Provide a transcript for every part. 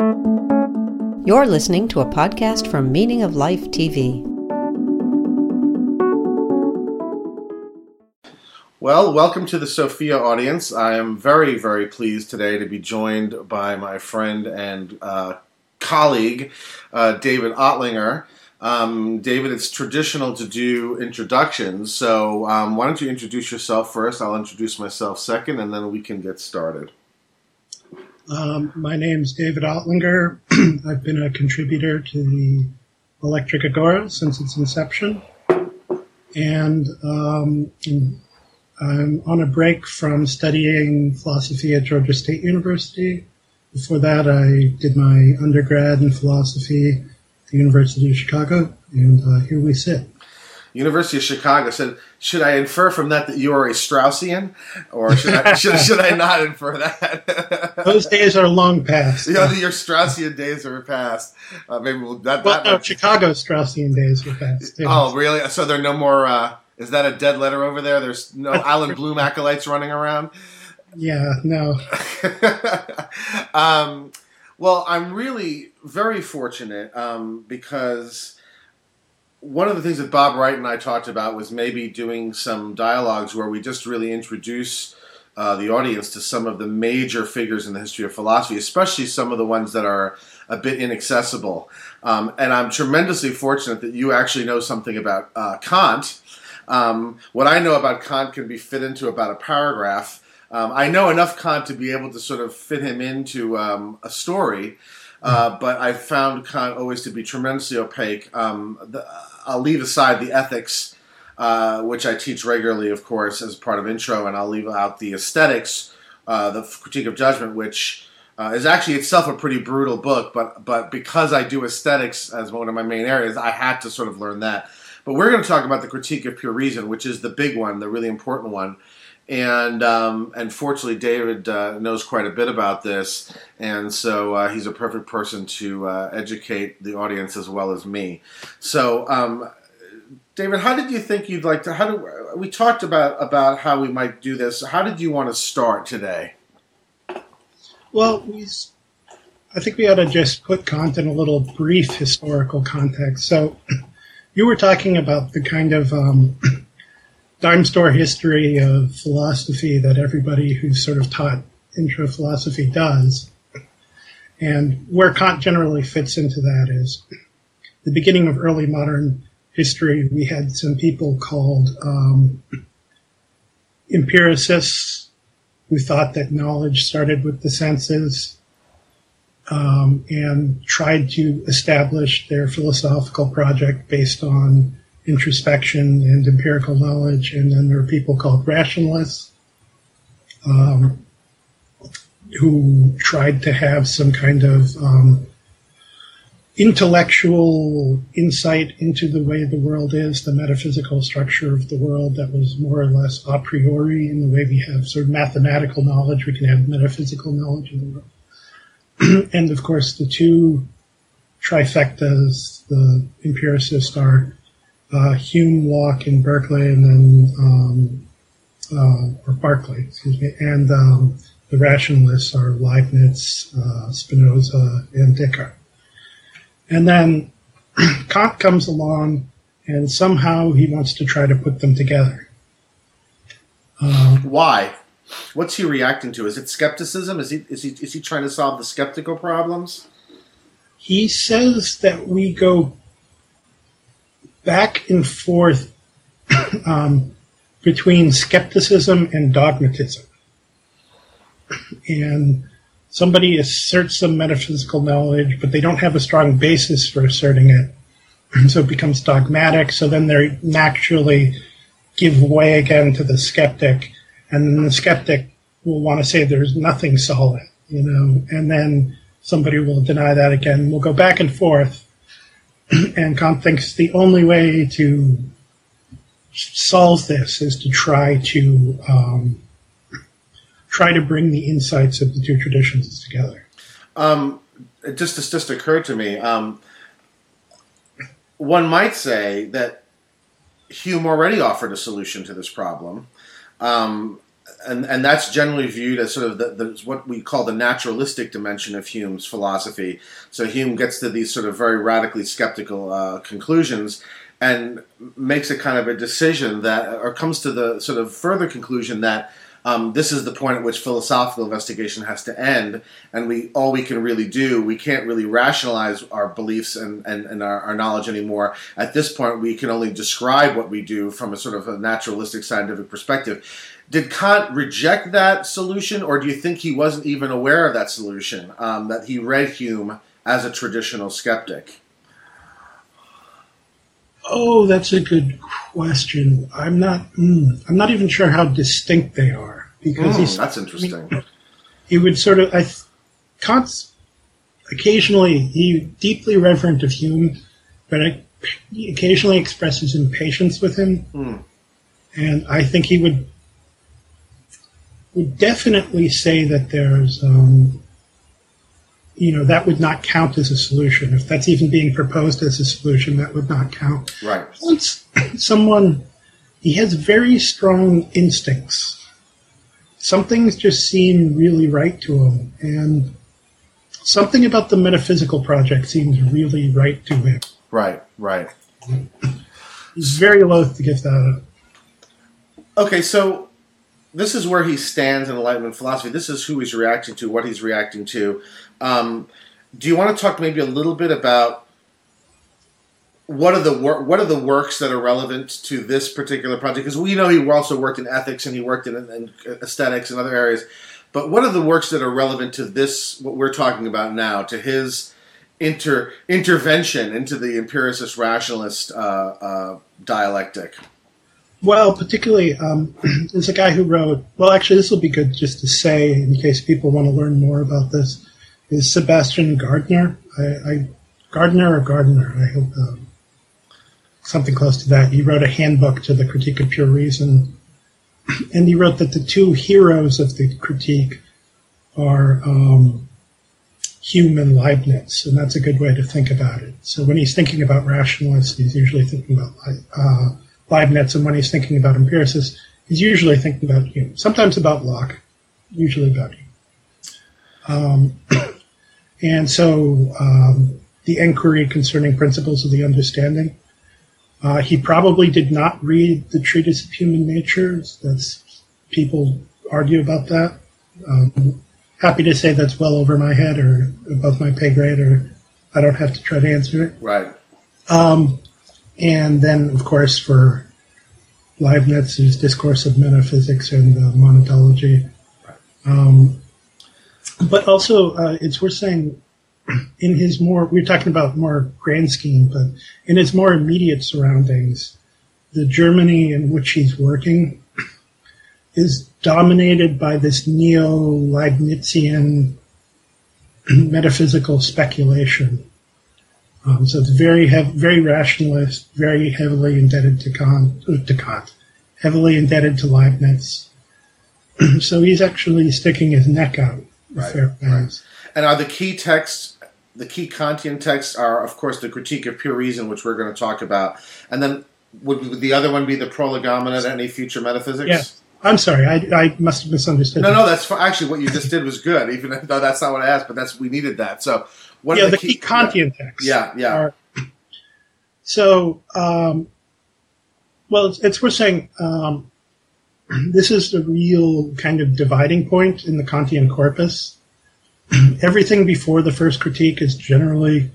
You're listening to a podcast from Meaning of Life TV. Well, welcome to the Sophia audience. I am very, very pleased today to be joined by my friend and uh, colleague, uh, David Ottlinger. Um, David, it's traditional to do introductions, so um, why don't you introduce yourself first? I'll introduce myself second, and then we can get started. Um, my is David Ottlinger. I've been a contributor to the Electric Agora since its inception. And um, I'm on a break from studying philosophy at Georgia State University. Before that, I did my undergrad in philosophy at the University of Chicago, and uh, here we sit. University of Chicago said, should I infer from that that you are a Straussian, or should I, should, should I not infer that? Those days are long past. You know, your Straussian days are past. Uh, maybe we'll, that. Well, that no, Chicago Straussian days are past. too. Oh, really? So there are no more. Uh, is that a dead letter over there? There's no Allan Bloom acolytes running around. Yeah, no. um, well, I'm really very fortunate um, because one of the things that Bob Wright and I talked about was maybe doing some dialogues where we just really introduce uh, the audience to some of the major figures in the history of philosophy, especially some of the ones that are a bit inaccessible. Um, and I'm tremendously fortunate that you actually know something about uh, Kant. Um, what I know about Kant can be fit into about a paragraph. Um, I know enough Kant to be able to sort of fit him into um, a story, uh, but I found Kant always to be tremendously opaque. Um, the, I'll leave aside the ethics, uh, which I teach regularly, of course, as part of intro, and I'll leave out the aesthetics, uh, the critique of judgment, which uh, is actually itself a pretty brutal book. But but because I do aesthetics as one of my main areas, I had to sort of learn that. But we're going to talk about the critique of pure reason, which is the big one, the really important one. And um, and fortunately, David uh, knows quite a bit about this, and so uh, he's a perfect person to uh, educate the audience as well as me. So, um, David, how did you think you'd like to? How do we talked about about how we might do this? How did you want to start today? Well, we, I think we ought to just put Kant in a little brief historical context. So, you were talking about the kind of um, dime store history of philosophy that everybody who's sort of taught intro philosophy does. And where Kant generally fits into that is the beginning of early modern history. We had some people called um, empiricists who thought that knowledge started with the senses um, and tried to establish their philosophical project based on introspection and empirical knowledge. And then there are people called rationalists um, who tried to have some kind of um, intellectual insight into the way the world is, the metaphysical structure of the world that was more or less a priori in the way we have sort of mathematical knowledge, we can have metaphysical knowledge in the world. and of course, the two trifectas, the empiricists are uh, Hume, Locke, in Berkeley, and then um, uh, or Barclay, excuse me, and um, the rationalists are Leibniz, uh, Spinoza, and Descartes. And then Kant comes along, and somehow he wants to try to put them together. Uh, Why? What's he reacting to? Is it skepticism? Is he is he is he trying to solve the skeptical problems? he says that we go back and forth um, between skepticism and dogmatism. And somebody asserts some metaphysical knowledge, but they don't have a strong basis for asserting it. So it becomes dogmatic. So then they naturally give way again to the skeptic. And then the skeptic will want to say there's nothing solid, you know, and then somebody will deny that again. We'll go back and forth. and Kant thinks the only way to solve this is to try to um, try to bring the insights of the two traditions together. Um, it just this just occurred to me. Um, one might say that Hume already offered a solution to this problem, um, and and that's generally viewed as sort of the, the, what we call the naturalistic dimension of Hume's philosophy. So Hume gets to these sort of very radically skeptical uh, conclusions and makes a kind of a decision that, or comes to the sort of further conclusion that um, this is the point at which philosophical investigation has to end, and we all we can really do, we can't really rationalize our beliefs and, and, and our, our, knowledge anymore. At this point, we can only describe what we do from a sort of a naturalistic scientific perspective. Did Kant reject that solution, or do you think he wasn't even aware of that solution? Um, that he read Hume as a traditional skeptic? Oh, that's a good question. I'm not. Mm, I'm not even sure how distinct they are because mm, that's interesting. He would sort of. I Kant's occasionally he deeply reverent of Hume, but he occasionally expresses impatience with him, mm. and I think he would would definitely say that there's, um, you know, that would not count as a solution. If that's even being proposed as a solution, that would not count. Right. Once someone, he has very strong instincts. Some things just seem really right to him, and something about the metaphysical project seems really right to him. Right, right. He's very loath to give that up. Okay, so this is where he stands in Enlightenment philosophy. This is who he's reacting to, what he's reacting to. Um, do you want to talk maybe a little bit about what are the wor- what are the works that are relevant to this particular project? Because we know he also worked in ethics and he worked in, in aesthetics and other areas. But what are the works that are relevant to this? What we're talking about now, to his inter intervention into the empiricist rationalist uh, uh, dialectic. Well, particularly, um, there's a guy who wrote. Well, actually, this will be good just to say in case people want to learn more about this. Is Sebastian Gardner? I, I Gardner or Gardner? I hope um, something close to that. He wrote a handbook to the critique of pure reason, and he wrote that the two heroes of the critique are um, Hume and Leibniz, and that's a good way to think about it. So when he's thinking about rationalists, he's usually thinking about. Uh, Leibniz, and when he's thinking about empiricists, he's usually thinking about Hume. Sometimes about Locke, usually about Hume. Um, and so um, the inquiry concerning principles of the understanding. Uh, he probably did not read the treatise of human nature. That's people argue about that. Um, happy to say that's well over my head or above my pay grade, or I don't have to try to answer it. Right. Um, and then, of course, for Leibniz, Leibniz's Discourse of Metaphysics and uh, Monadology. Um, but also, uh, it's worth saying, in his more, we're talking about more grand scheme, but in his more immediate surroundings, the Germany in which he's working is dominated by this neo Leibnizian metaphysical speculation um, so it's very very rationalist, very heavily indebted to Kant, uh, to Kant, heavily indebted to Leibniz. so he's actually sticking his neck out. Right, right. And are the key texts, the key Kantian texts, are of course the Critique of Pure Reason, which we're going to talk about, and then would, would the other one be the Prolegomena to any future metaphysics? Yes. I'm sorry, I, I must have misunderstood. No, no, that's actually what you just did was good. Even though that's not what I asked, but that's we needed that. So what yeah, the, the key, key Kantian yeah. texts. Yeah, yeah. Are, so, um, well, it's, it's worth saying um, this is the real kind of dividing point in the Kantian corpus. Everything before the first critique is generally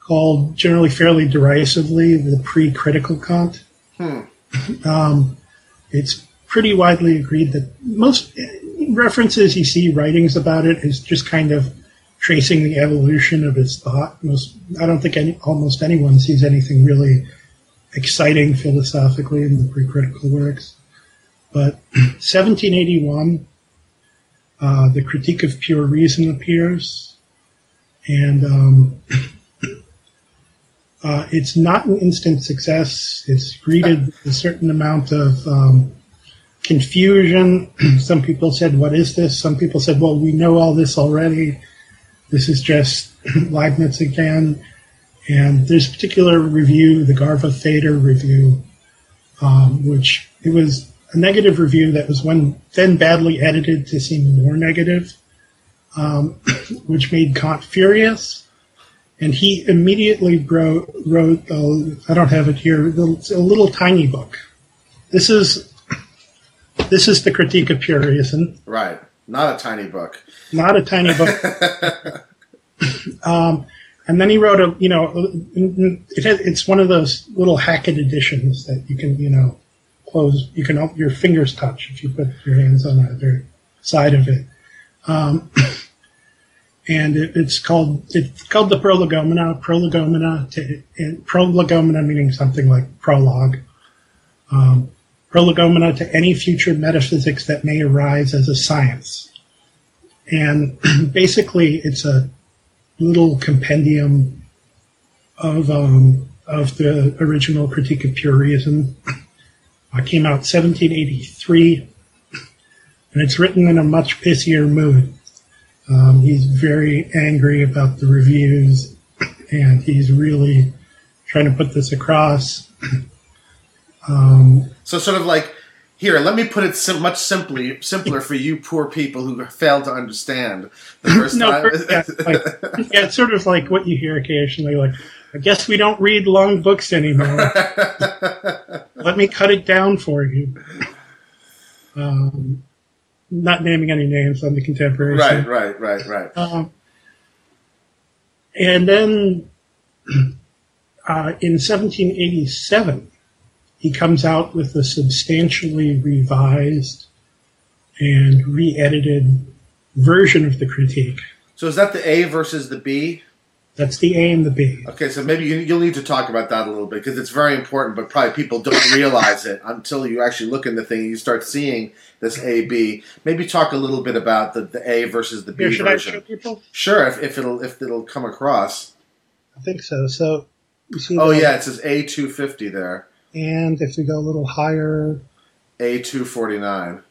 called, generally fairly derisively, the pre-critical Kant. Hmm. Um, it's pretty widely agreed that most references you see writings about it is just kind of tracing the evolution of his thought. Most, I don't think any, almost anyone sees anything really exciting philosophically in the pre-critical works. But 1781, uh, the Critique of Pure Reason appears, and um, uh, it's not an instant success. It's greeted with a certain amount of um, confusion. Some people said, "What is this?" Some people said, "Well, we know all this already." This is just Leibniz again. And there's a particular review, the Garve-Feder review, um, which it was a negative review that was then badly edited to seem more negative, um, which made Kant furious. And he immediately wrote, wrote I don't have it here, it's a little tiny book. This is this is the critique of pure reason. Right, not a tiny book. Not a tiny book. um, and then he wrote a, you know, it has, it's one of those little Hackett editions that you can, you know, close. You can your fingers touch if you put your hands on either side of it. Um, and it, it's called it's called the Prolegomena. Prolegomena to Prolegomena meaning something like prologue. Um, prolegomena to any future metaphysics that may arise as a science. And basically, it's a little compendium of um, of the original Critique of Pure Reason. I came out 1783, and it's written in a much pissier mood. Um, he's very angry about the reviews, and he's really trying to put this across. Um, so, sort of like, here, let me put it sim- much simply simpler for you poor people who fail to understand the first no, time. yeah, like, yeah, it's sort of like what you hear occasionally, like I guess we don't read long books anymore. Let me cut it down for you. Um, not naming any names on the contemporary. Right, scene. right, right, right. Um, and then uh, in 1787, he comes out with a substantially revised and re-edited version of the critique. So is that the A versus the B? That's the A and the B. Okay, so maybe you, will need to talk about that a little bit because it's very important, but probably people don't realize it until you actually look in the thing and you start seeing this A B. Maybe talk a little bit about the, the A versus the B Here, should version. I show people? Sure, if, if it'll if it'll come across. I think so. So you see. Oh yeah, it says A two fifty there. And if we go a little higher, A two forty nine.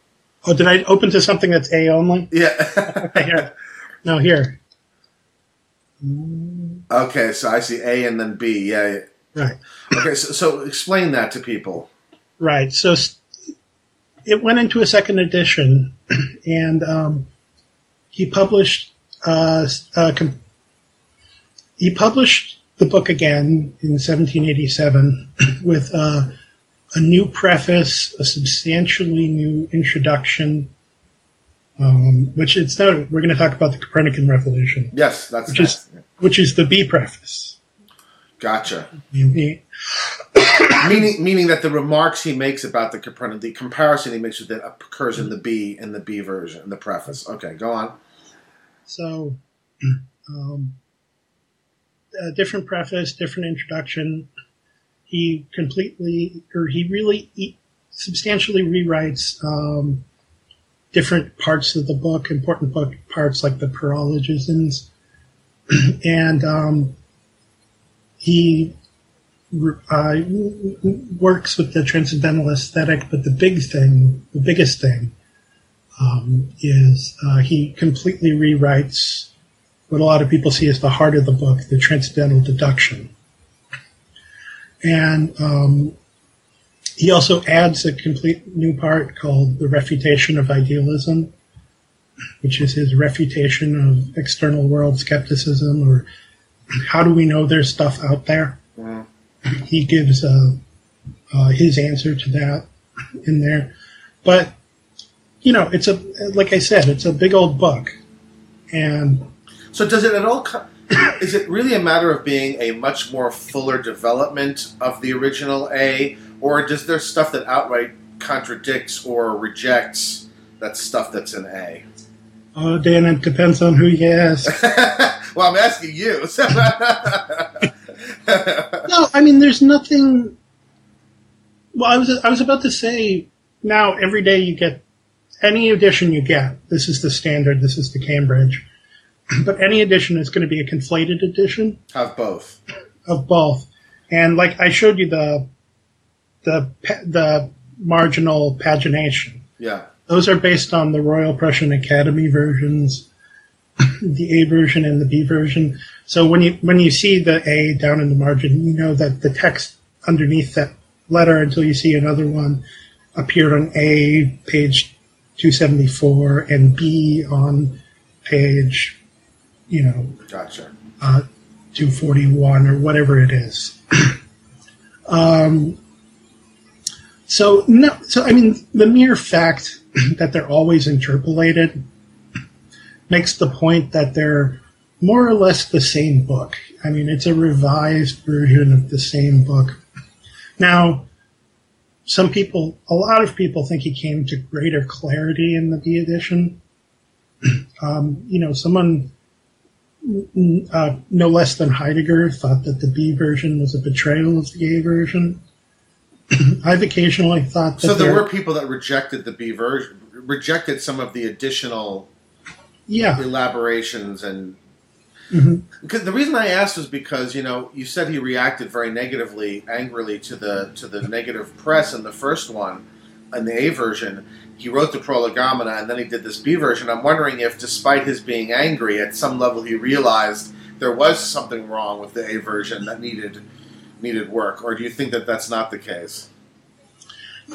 Oh, did I open to something that's A only? Yeah. okay, here. No, here. Okay, so I see A and then B. Yeah. Right. Okay, so, so explain that to people. Right. So it went into a second edition, and um, he published. Uh, uh, com- he published the book again in 1787 with uh, a new preface, a substantially new introduction, um, which it's not. We're going to talk about the Copernican revolution. Yes, that's which is which is the B preface. Gotcha. meaning, meaning that the remarks he makes about the Copernican, the comparison he makes with it occurs in the B in the B version, in the preface. Okay, go on. So, um, a different preface, different introduction. He completely, or he really substantially rewrites um, different parts of the book, important book parts like the paralogisms, and um, he uh, works with the transcendental aesthetic. But the big thing, the biggest thing, um, is uh, he completely rewrites what a lot of people see as the heart of the book, the transcendental deduction. And um, he also adds a complete new part called the refutation of idealism, which is his refutation of external world skepticism, or how do we know there's stuff out there? He gives uh, uh, his answer to that in there. But, you know, it's a, like I said, it's a big old book. And so does it at all? is it really a matter of being a much more fuller development of the original A, or does there stuff that outright contradicts or rejects that stuff that's in A? Oh, Dan, it depends on who you ask. well, I'm asking you. no, I mean, there's nothing. Well, I was I was about to say. Now every day you get any edition you get. This is the standard. This is the Cambridge but any edition is going to be a conflated edition of both. Of both, and like I showed you the the the marginal pagination. Yeah, those are based on the Royal Prussian Academy versions, the A version and the B version. So when you when you see the A down in the margin, you know that the text underneath that letter until you see another one appeared on A, page 274, and B on page, you know, Gotcha. uh, 241 or whatever it is. um, so no, so I mean, the mere fact that they're always interpolated makes the point that they're more or less the same book. I mean, it's a revised version of the same book. Now, some people, a lot of people think he came to greater clarity in the B edition. Um, you know, someone uh, no less than Heidegger thought that the B version was a betrayal of the A version. I've occasionally thought that So there there- were people that rejected the B version, rejected some of the additional yeah, elaborations and Mhm. because the reason I asked was because you know you said he reacted very negatively, angrily to the to the negative press in the first one, in the A version. He wrote the Prolegomena and then he did this B version. I'm wondering if, despite his being angry, at some level he realized there was something wrong with the A version that needed needed work, or do you think that that's not the case?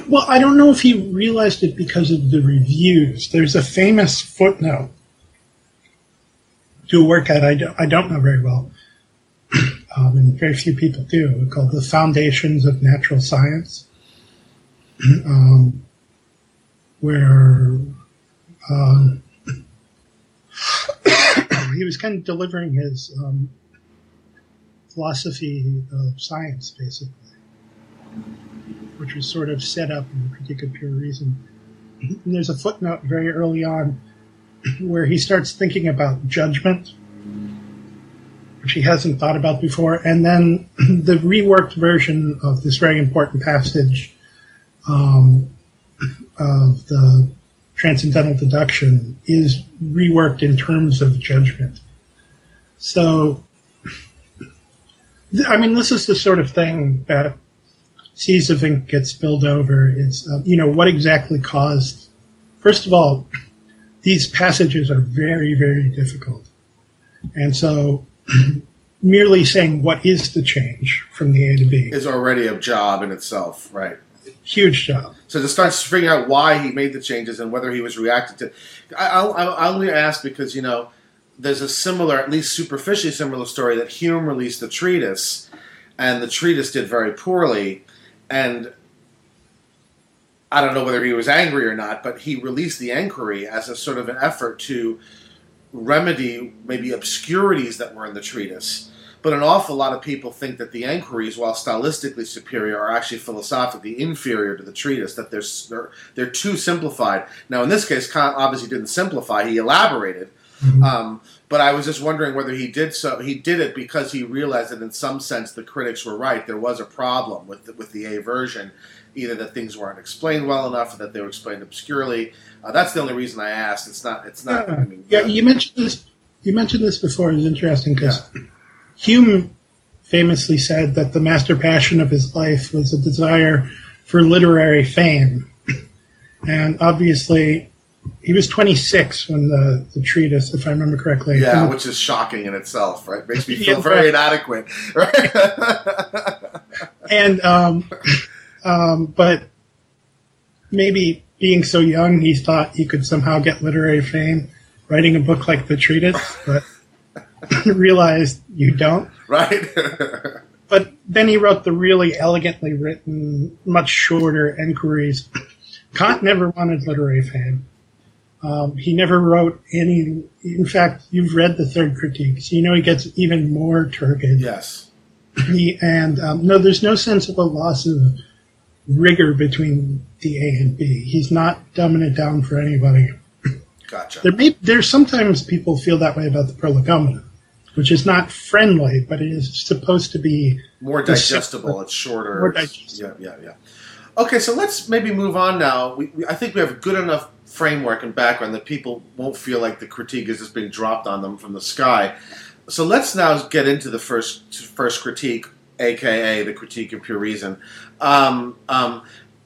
Well, I don't know if he realized it because of the reviews. There's a famous footnote to a work that I don't, I don't know very well, um, and very few people do, called The Foundations of Natural Science, um, where um, he was kind of delivering his um, philosophy of science, basically which was sort of set up in the critique of pure reason. And there's a footnote very early on where he starts thinking about judgment, which he hasn't thought about before, and then the reworked version of this very important passage um, of the transcendental deduction is reworked in terms of judgment. So, I mean, this is the sort of thing that seas of ink get spilled over is, uh, you know, what exactly caused. First of all, these passages are very, very difficult. And so merely saying what is the change from the A to B, Is already a job in itself, right? Huge job. So to start figuring out why he made the changes and whether he was reacting to, I, I'll I'll only ask because you know there's a similar, at least superficially similar story that Hume released the treatise, and the treatise did very poorly, and I don't know whether he was angry or not, but he released the Enquiry as a sort of an effort to remedy maybe obscurities that were in the treatise. But an awful lot of people think that the enquiries, while stylistically superior, are actually philosophically inferior to the treatise. That they're they're, they're too simplified. Now, in this case, Kant obviously didn't simplify; he elaborated. Um, but I was just wondering whether he did so. He did it because he realized that, in some sense, the critics were right. There was a problem with the, with the A version, either that things weren't explained well enough, or that they were explained obscurely. Uh, that's the only reason I asked. It's not. It's not. I mean, Yeah, you mentioned this. You mentioned this before. It's interesting because Hume famously said that the master passion of his life was a desire for literary fame, and obviously, he was 26 when the, the treatise, if I remember correctly. Yeah, which is shocking in itself, right? Makes me feel Yeah, very right. inadequate, right? and um, um, but maybe being so young, he thought he could somehow get literary fame writing a book like the treatise, but realized you don't. right? But then he wrote the really elegantly written, much shorter enquiries. Kant never wanted literary fame. Um, he never wrote any. In fact, you've read the third critique, so you know he gets even more turgid. yes. He, and um, no, there's no sense of a loss of rigor between the A and B. He's not dumbing it down for anybody. Gotcha. There may, there's sometimes people feel that way about the Prolegomena, which is not friendly, but it is supposed to be. More digestible. It's shorter. More digestible. Yeah, yeah, yeah. Okay, so let's maybe move on now. We, we, I think we have a good enough framework and background that people won't feel like the critique is just being dropped on them from the sky. So let's now get into the first first critique, aka the critique of pure reason. Um, um,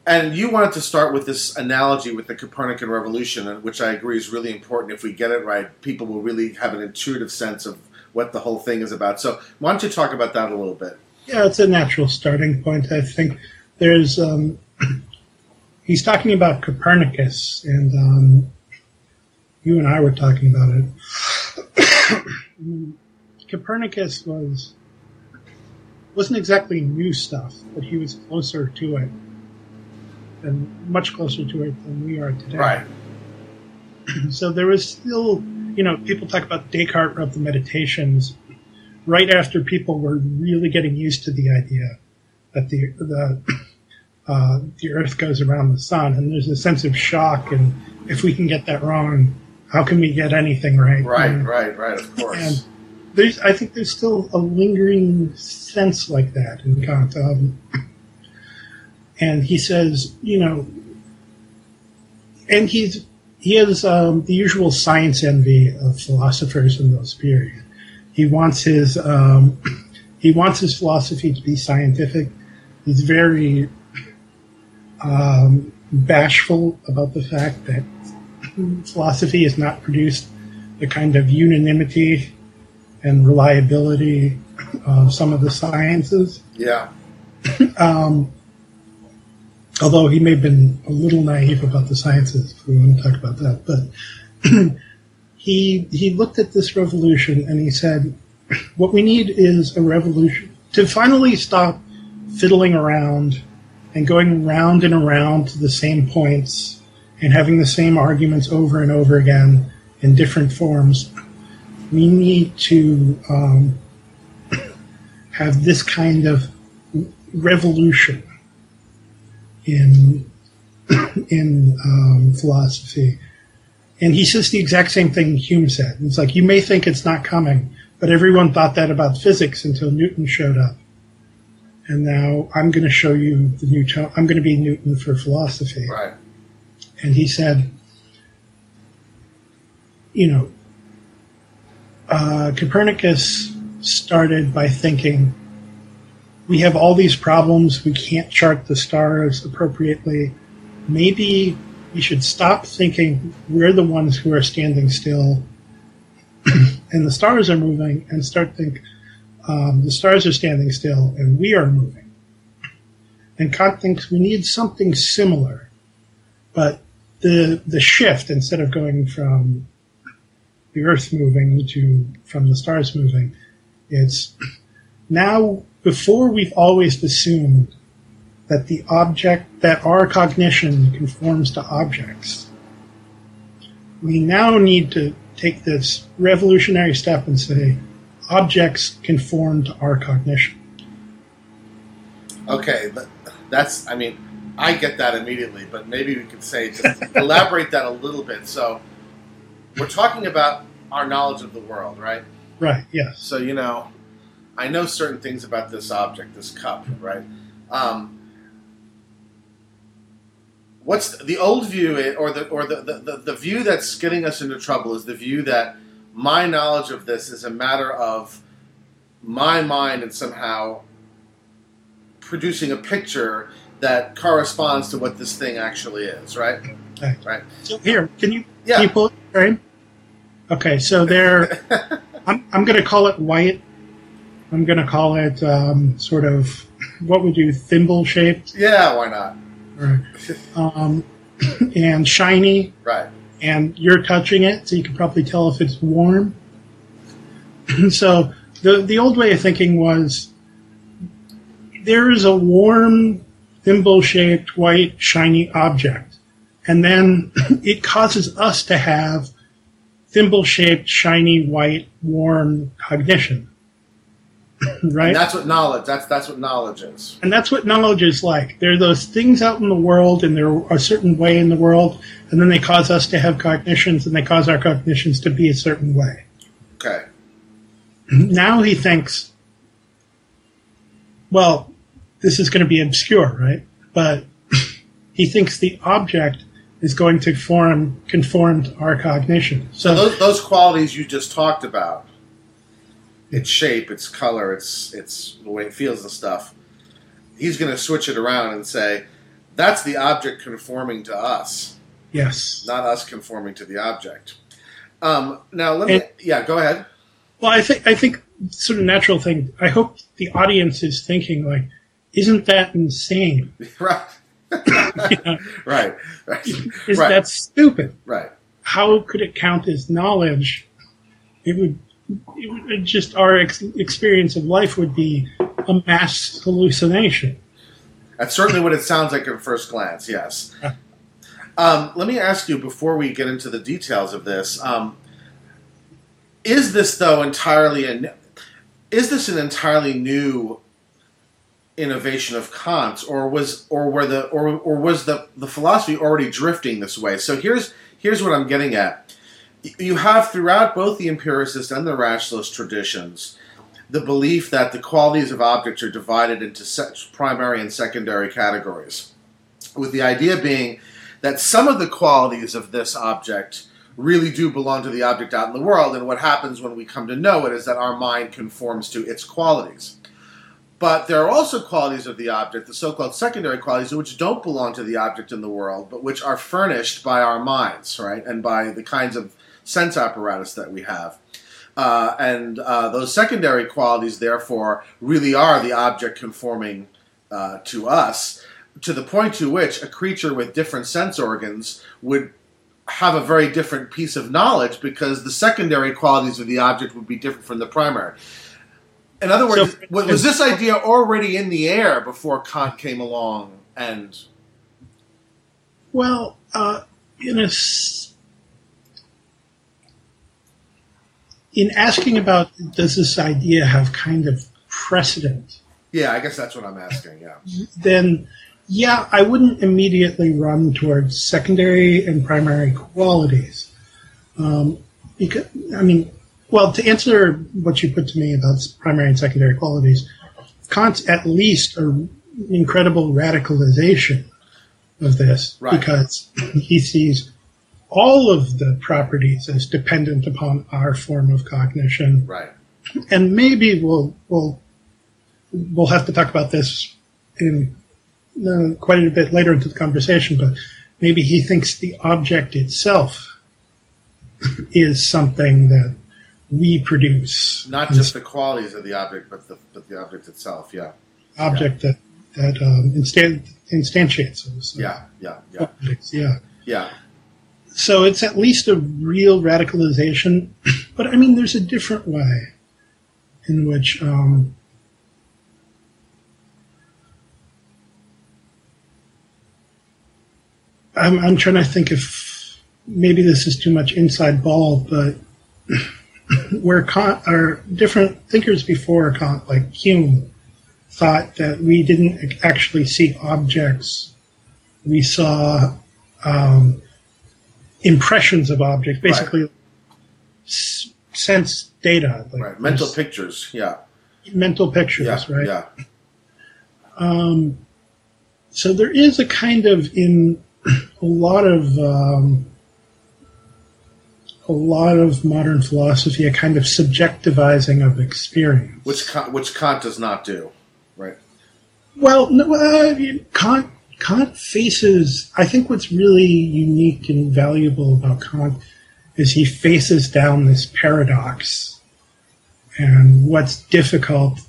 and you wanted to start with this analogy with the Copernican revolution, which I agree is really important. If we get it right, people will really have an intuitive sense of what the whole thing is about. So why don't you talk about that a little bit? Yeah, it's a natural starting point. I think there's um, he's talking about Copernicus, and um, you and I were talking about it. Copernicus was wasn't exactly new stuff, but he was closer to it, and much closer to it than we are today. Right. So there was still, you know, people talk about Descartes wrote the Meditations right after people were really getting used to the idea that the the uh, the Earth goes around the sun, and there's a sense of shock, and if we can get that wrong, how can we get anything right? Right, And- right, right, of course. and there's, I think there's still a lingering sense like that in Kant. Um, and he says, you know, and he's he has um, the usual science envy of philosophers in those period. He wants his um, he wants his philosophy to be scientific. He's very um, bashful about the fact that philosophy has not produced the kind of unanimity and reliability of some of the sciences. yeah. Although he may have been a little naive about the sciences, we want to talk about that. But he he looked at this revolution and he said, "What we need is a revolution to finally stop fiddling around and going round and around to the same points and having the same arguments over and over again in different forms. We need to um, have this kind of revolution in in um, philosophy. And he says the exact same thing Hume said. It's like you may think it's not coming, but everyone thought that about physics until Newton showed up. And now I'm going to show you the new tone. I'm going to be Newton for philosophy. Right. And he said, you know, uh, Copernicus started by thinking we have all these problems, we can't chart the stars appropriately. Maybe we should stop thinking we're the ones who are standing still and the stars are moving and start think um, the stars are standing still and we are moving. And Kant thinks we need something similar, but the the shift instead of going from the Earth moving to from the stars moving, it's now before we've always assumed that the object that our cognition conforms to objects. We now need to take this revolutionary step and say objects conform to our cognition. Okay, but that's, I mean, I get that immediately, but maybe we could say, just elaborate that a little bit. So, we're talking about our knowledge of the world, right? Right, yes. So, you know, I know certain things about this object, this cup, right? Um, what's the old view, i- or the or the, the, the, the view that's getting us into trouble is the view that my knowledge of this is a matter of my mind and somehow producing a picture that corresponds to what this thing actually is, right? Right. Right. So here, can you Yeah. can you pull it frame? Okay, so there I'm I'm gonna call it white. I'm gonna call it um, sort of what would you thimble shaped yeah, why not? um, and shiny Right. and you're touching it, so you can probably tell if it's warm. so the the old way of thinking was there is a warm, thimble-shaped, white, shiny object, and then it causes us to have thimble-shaped, shiny, white, warm cognition. right? And that's what knowledge. That's that's what knowledge is. And that's what knowledge is like. There are those things out in the world, and they're a certain way in the world, and then they cause us to have cognitions, and they cause our cognitions to be a certain way. Okay. Now he thinks, well, this is going to be obscure, right? But he thinks the object is going to form conform to our cognition. So So those, those qualities you just talked about, its shape, its color, its its the way it feels and stuff, he's going to switch it around and say, that's the object conforming to us, yes, not us conforming to the object. Um, now let me, And- yeah, go ahead. Well, I think I think sort of natural thing. I hope the audience is thinking like, isn't that insane? right. right. right. Is right. that's stupid? Right. How could it count as knowledge? It would just our ex- experience of life would be a mass hallucination. That's certainly what it sounds like at first glance. Yes. Um, let me ask you before we get into the details of this: um, Is this though entirely an is this an entirely new innovation of Kant's, or was or were the or, or was the the philosophy already drifting this way? So here's here's what I'm getting at. You have throughout both the empiricist and the rationalist traditions the belief that the qualities of objects are divided into primary and secondary categories, with the idea being that some of the qualities of this object really do belong to the object out in the world, and what happens when we come to know it is that our mind conforms to its qualities. But there are also qualities of the object, the so called secondary qualities, which don't belong to the object in the world, but which are furnished by our minds, right, and by the kinds of sense apparatus that we have. Uh, and uh, those secondary qualities, therefore, really are the object conforming uh, to us, to the point to which a creature with different sense organs would have a very different piece of knowledge because the secondary qualities of the object would be different from the primary. In other words, So- was, was this idea already in the air before Kant came along and Well, uh, in a s- in asking about does this idea have kind of precedent, yeah, I guess that's what I'm asking. Yeah, then yeah, I wouldn't immediately run towards secondary and primary qualities. Um, because I mean, well, to answer what you put to me about primary and secondary qualities, Kant's at least an incredible radicalization of this Right. because he sees all of the properties as dependent upon our form of cognition right. and maybe we'll we'll we'll have to talk about this in uh, quite a bit later into the conversation. But maybe he thinks the object itself is something that we produce, Not just the qualities of the object, but the but the object itself. Yeah, object that that um, instan- instantiates us. yeah, yeah, yeah, Objects, yeah. yeah. So it's at least a real radicalization, but I mean, there's a different way in which um, I'm, I'm trying to think if maybe this is too much inside ball, but where Kant or different thinkers before Kant, like Hume, thought that we didn't actually see objects, we saw um, impressions of objects, basically s- sense data, like Right. Mental pictures. Yeah, mental pictures, yeah, right? yeah. Um, so there is a kind of in a lot of um, a lot of modern philosophy, a kind of subjectivizing of experience. Which Kant, which Kant does not do. Right. Well, no, uh, Kant Kant faces. I think what's really unique and valuable about Kant is he faces down this paradox and what's difficult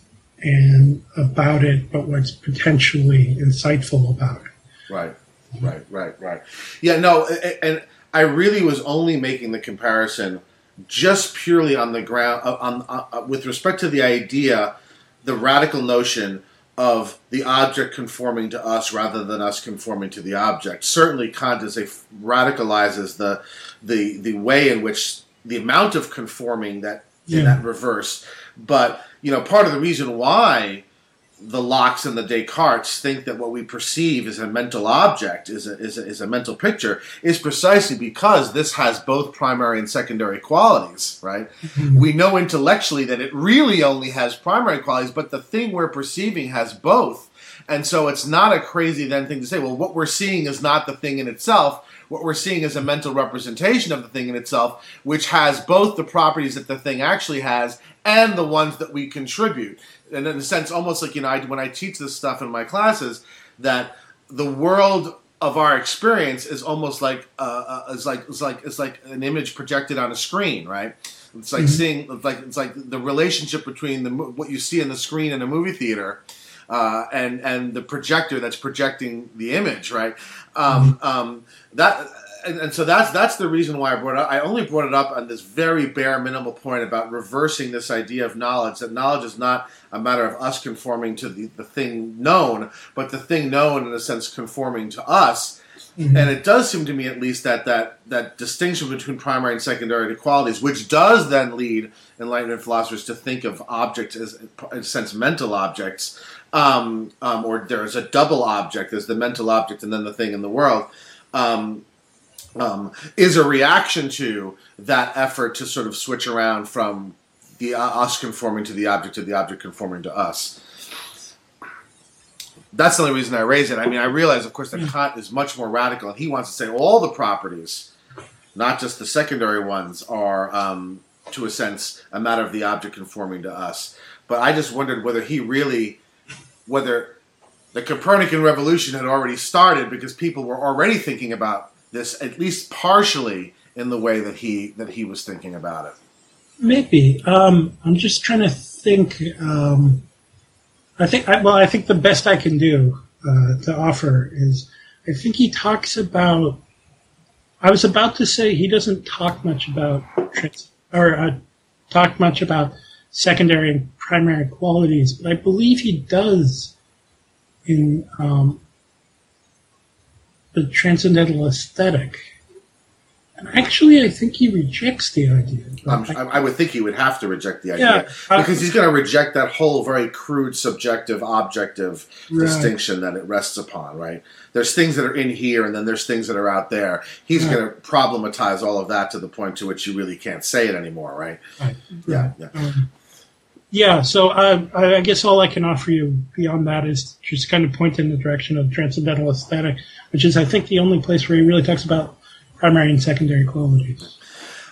and about it, but what's potentially insightful about it. Right, right, right, right. Yeah, no, and I really was only making the comparison just purely on the ground, uh, on, uh, with respect to the idea, the radical notion of the object conforming to us rather than us conforming to the object. Certainly, Kant is a radicalizes the the the way in which the amount of conforming that in that reverse. But you know, part of the reason why the Lockes and the Descartes think that what we perceive as a mental object is a, is a, is a mental picture is precisely because this has both primary and secondary qualities, right? Mm-hmm. We know intellectually that it really only has primary qualities, but the thing we're perceiving has both. And so it's not a crazy then thing to say, well, what we're seeing is not the thing in itself. What we're seeing is a mental representation of the thing in itself, which has both the properties that the thing actually has and the ones that we contribute. And in a sense, almost like you know, I, when I teach this stuff in my classes, that the world of our experience is almost like uh, uh, is like it's like it's like an image projected on a screen, right? It's like seeing it's like it's like the relationship between the what you see in the screen in a movie theater uh, and and the projector that's projecting the image, right? Um, um, that and, and, so that's that's the reason why I brought it up. I only brought it up on this very bare minimal point about reversing this idea of knowledge. That knowledge is not a matter of us conforming to the, the thing known, but the thing known in a sense conforming to us. Mm-hmm. And it does seem to me, at least, that, that that distinction between primary and secondary qualities, which does then lead Enlightenment philosophers to think of objects as, in a sense, mental objects, um, um, or there is a double object, there's the mental object and then the thing in the world. Um, um, is a reaction to that effort to sort of switch around from the uh, us conforming to the object to the object conforming to us. That's the only reason I raise it. I mean, I realize, of course, that Kant is much more radical, and he wants to say all the properties, not just the secondary ones, are, um, to a sense, a matter of the object conforming to us. But I just wondered whether he really, whether the Copernican revolution had already started because people were already thinking about this at least partially in the way that he that he was thinking about it. Maybe um, I'm just trying to think. Um, I think I, well, I think the best I can do uh, to offer is I think he talks about. I was about to say he doesn't talk much about or uh, talk much about secondary and primary qualities, but I believe he does in um, the transcendental aesthetic. And actually, I think he rejects the idea. I, I, would think he would have to reject the idea yeah, uh, because he's going to reject that whole very crude, subjective, objective right. distinction that it rests upon. Right? There's things that are in here, and then there's things that are out there. He's right. going to problematize all of that to the point to which you really can't say it anymore. Right? right. Yeah. Yeah. Um, yeah, so I guess all I can offer you beyond that is just kind of point in the direction of transcendental aesthetic, which is, I think, the only place where he really talks about primary and secondary qualities.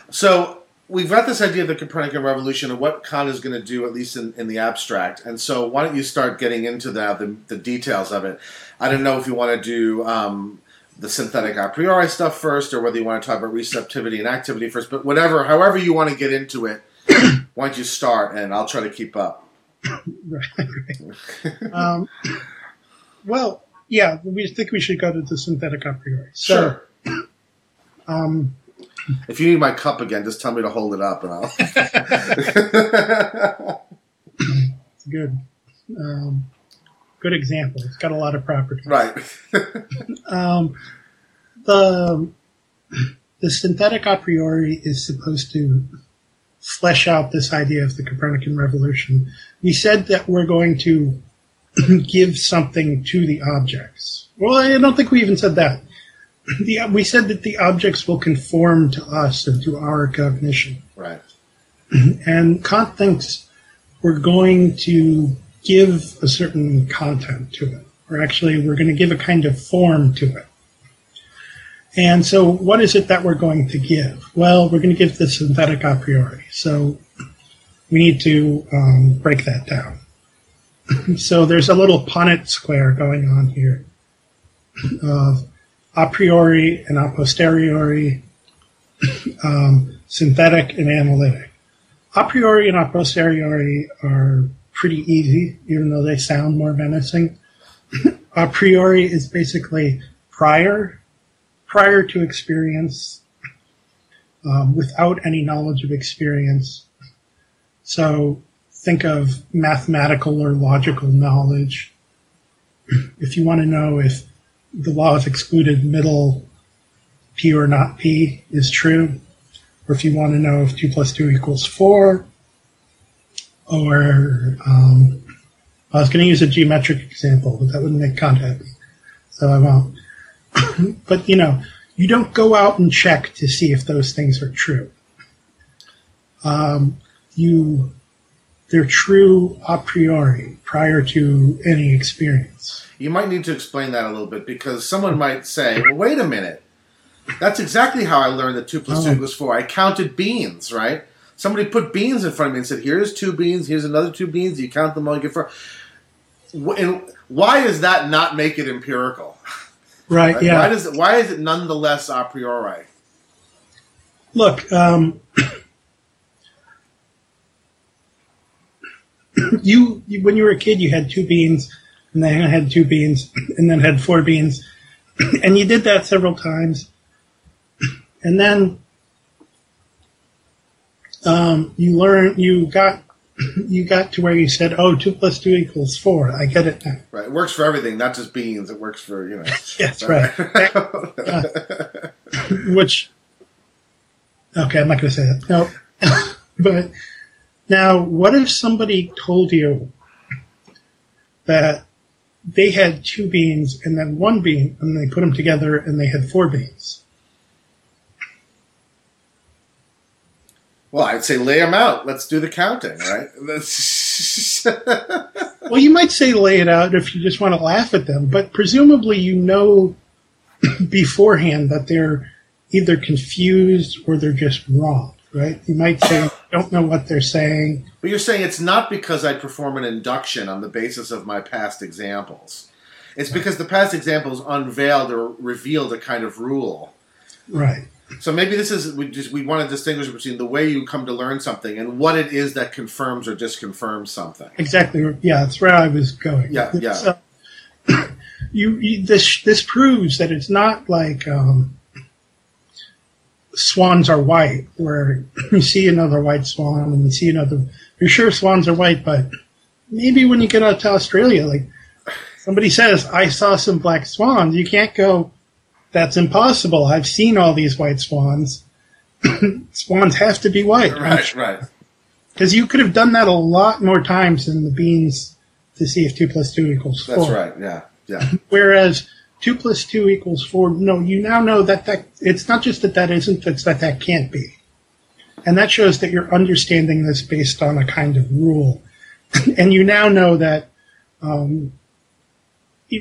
So we've got this idea of the Copernican revolution and what Kant is going to do, at least in, in the abstract. And so why don't you start getting into that, the, the details of it? I don't know if you want to do um, the synthetic a priori stuff first or whether you want to talk about receptivity and activity first, but whatever, however you want to get into it why don't you start and I'll try to keep up. right. right. um, well, yeah, we think we should go to the synthetic a priori. So, sure. Um, if you need my cup again, just tell me to hold it up and I'll. it's good. Um, good example. It's got a lot of properties. Right. um, the the synthetic a priori is supposed to flesh out this idea of the Copernican revolution. We said that we're going to give something to the objects. Well, I don't think we even said that. The, we said that the objects will conform to us and to our cognition. Right. And Kant thinks we're going to give a certain content to it, or actually, we're going to give a kind of form to it. And so, what is it that we're going to give? Well, we're going to give the synthetic a priori. So, we need to um, break that down. so, there's a little Punnett square going on here of a priori and a posteriori, um, synthetic and analytic. A priori and a posteriori are pretty easy, even though they sound more menacing. a priori is basically prior prior to experience, um, without any knowledge of experience. So think of mathematical or logical knowledge. If you want to know if the law of excluded middle P or not P is true, or if you want to know if 2 plus 2 equals 4, or um, I was going to use a geometric example, but that wouldn't make happy, so I won't. but you know, you don't go out and check to see if those things are true. Um, you, they're true a priori, prior to any experience. You might need to explain that a little bit because someone might say, "Well, wait a minute. That's exactly how I learned that two two equals four. I counted beans, right? Somebody put beans in front of me and said, "Here's two beans. Here's another two beans. You count them all, you get four." And why does that not make it empirical? Right. Yeah. Why does it, why is it nonetheless a priori? Look, um, you, you, when you were a kid, you had two beans. and then had two beans, and then had four beans, and you did that several times, and then um, you learn you got you got to where you said, "Oh, two plus two equals four. I get it now." Right. It works for everything, not just beans. It works for you know. Yes, right. Uh, which, okay, I'm not going to say that. No, but now, what if somebody told you that they had two beans and then one bean, and they put them together and they had four beans? Well, I'd say lay them out. Let's do the counting, right? well, you might say lay it out if you just want to laugh at them, but presumably you know beforehand that they're either confused or they're just wrong, right? You might say, don't know what they're saying. But you're saying it's not because I perform an induction on the basis of my past examples. It's because the past examples unveiled or revealed a kind of rule. Right. So maybe this is we just we want to distinguish between the way you come to learn something and what it is that confirms or disconfirms something. Exactly. Yeah, that's where I was going. Yeah, yeah. So, you, you, this this proves that it's not like um, swans are white, where you see another white swan and you see another. You're sure swans are white, but maybe when you get out to Australia, like somebody says, "I saw some black swans," you can't go that's impossible. I've seen all these white swans. swans have to be white. Right, right. Because you could have done that a lot more times than the beans to see if 2 plus 2 equals 4. That's right, yeah, yeah. Whereas 2 plus 2 equals 4, no, you now know that, that it's not just that that isn't, it's that that can't be. And that shows that you're understanding this based on a kind of rule. and you now know that um,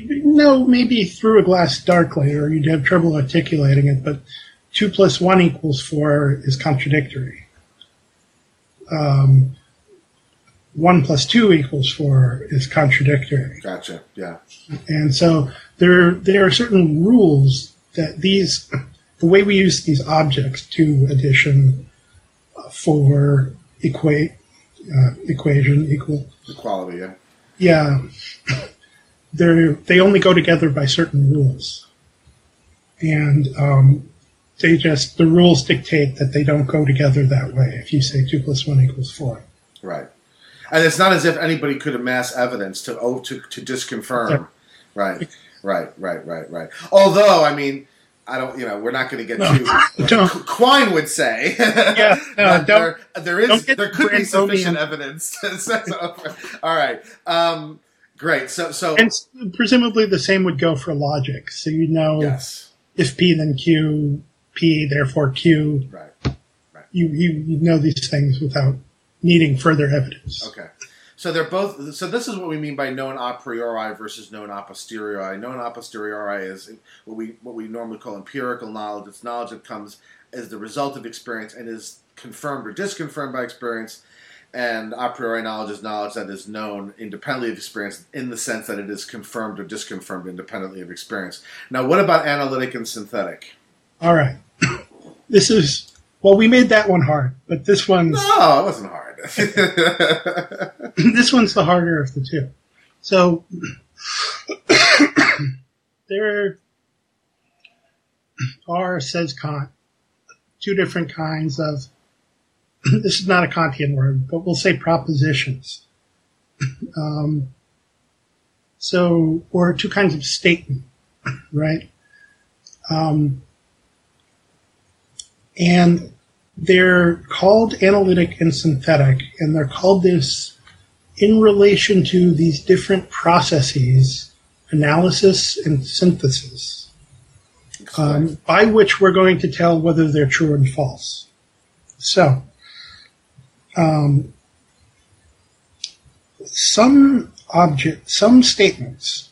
no, maybe through a glass darkly, or you'd have trouble articulating it, but two plus one equals four is contradictory. Um, one plus two equals four is contradictory. Gotcha. Yeah. And so there there are certain rules that these the way we use these objects to addition uh, for equate uh, equation equal equality. Yeah. Yeah they they only go together by certain rules, and um, they just the rules dictate that they don't go together that way. If you say two plus one equals four, right, and it's not as if anybody could amass evidence to oh to to disconfirm, yeah. right, right, right, right, right. Although I mean. I don't, you know, we're not going to get no, too. Quine would say, yeah, no, there, there is, there could be sufficient evidence. all right. Um, Great. So, so and presumably the same would go for logic. So you know, yes. if P then Q, P therefore Q. Right. Right. You, you you know these things without needing further evidence. Okay. So they're both. So this is what we mean by known a priori versus known a posteriori. Known a posteriori is what we what we normally call empirical knowledge. It's knowledge that comes as the result of experience and is confirmed or disconfirmed by experience and a priori knowledge is knowledge that is known independently of experience in the sense that it is confirmed or disconfirmed independently of experience. Now, what about analytic and synthetic? All right. This is, well, we made that one hard, but this one's. No, it wasn't hard. this one's the harder of the two. So, there are, says Kant, two different kinds of this is not a Kantian word, but we'll say propositions. Um, so, or two kinds of statement, right? Um, and they're called analytic and synthetic, and they're called this in relation to these different processes, analysis and synthesis, um, by which we're going to tell whether they're true and false. So, um, some object, some statements,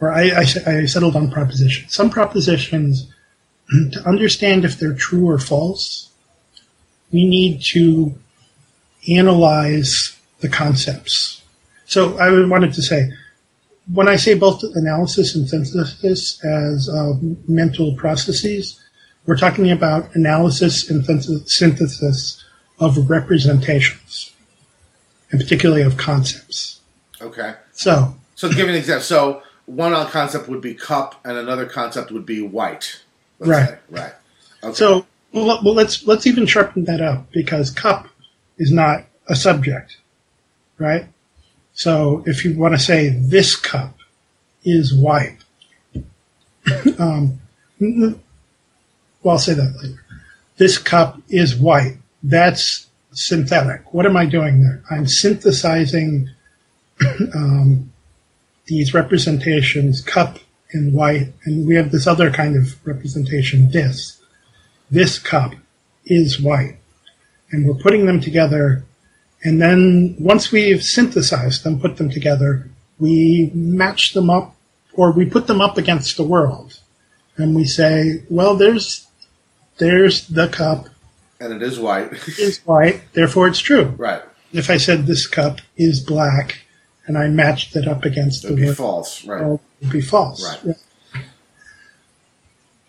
or I, I, I settled on propositions. Some propositions, to understand if they're true or false, we need to analyze the concepts. So I wanted to say, when I say both analysis and synthesis as uh, mental processes, we're talking about analysis and synthesis of representations, and particularly of concepts. Okay. So, So to give an example, so one concept would be cup, and another concept would be white. Right. say. Right. Okay. So, well, well, let's let's even sharpen that up because cup is not a subject, right? So, if you want to say this cup is white, um, well, I'll say that later. This cup is white. That's synthetic. What am I doing there? I'm synthesizing um, these representations, cup and white, and we have this other kind of representation, this this cup is white. And we're putting them together. And then once we've synthesized them, put them together, we match them up or we put them up against the world. And we say, well, there's, there's the cup and it is white. is white, therefore it's true. right. If I said this cup is black and I matched it up against It the be false. Right. well, it would be false. Right. Yeah.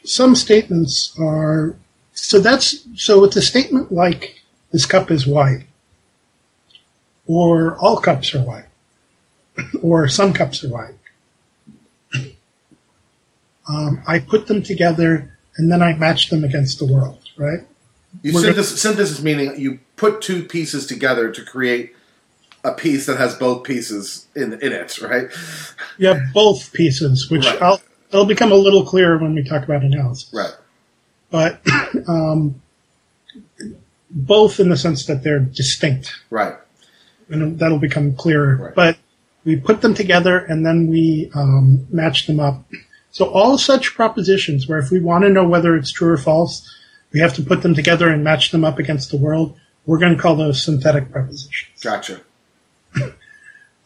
Some statements are so that's so with a statement like this cup is white, or all cups are white, or some cups are white. Um, I put them together and then I match them against the world, right? You synthesis, synthesis meaning you put two pieces together to create a piece that has both pieces in in it, right? Yeah, both pieces, which Right. I'll, it'll become a little clearer when we talk about analysis. Right. but um, both in the sense that they're distinct, Right. and that'll become clearer. Right. But we put them together and then we um, match them up. So all such propositions, where if we want to know whether it's true or false, we have to put them together and match them up against the world. We're going to call those synthetic propositions. Gotcha.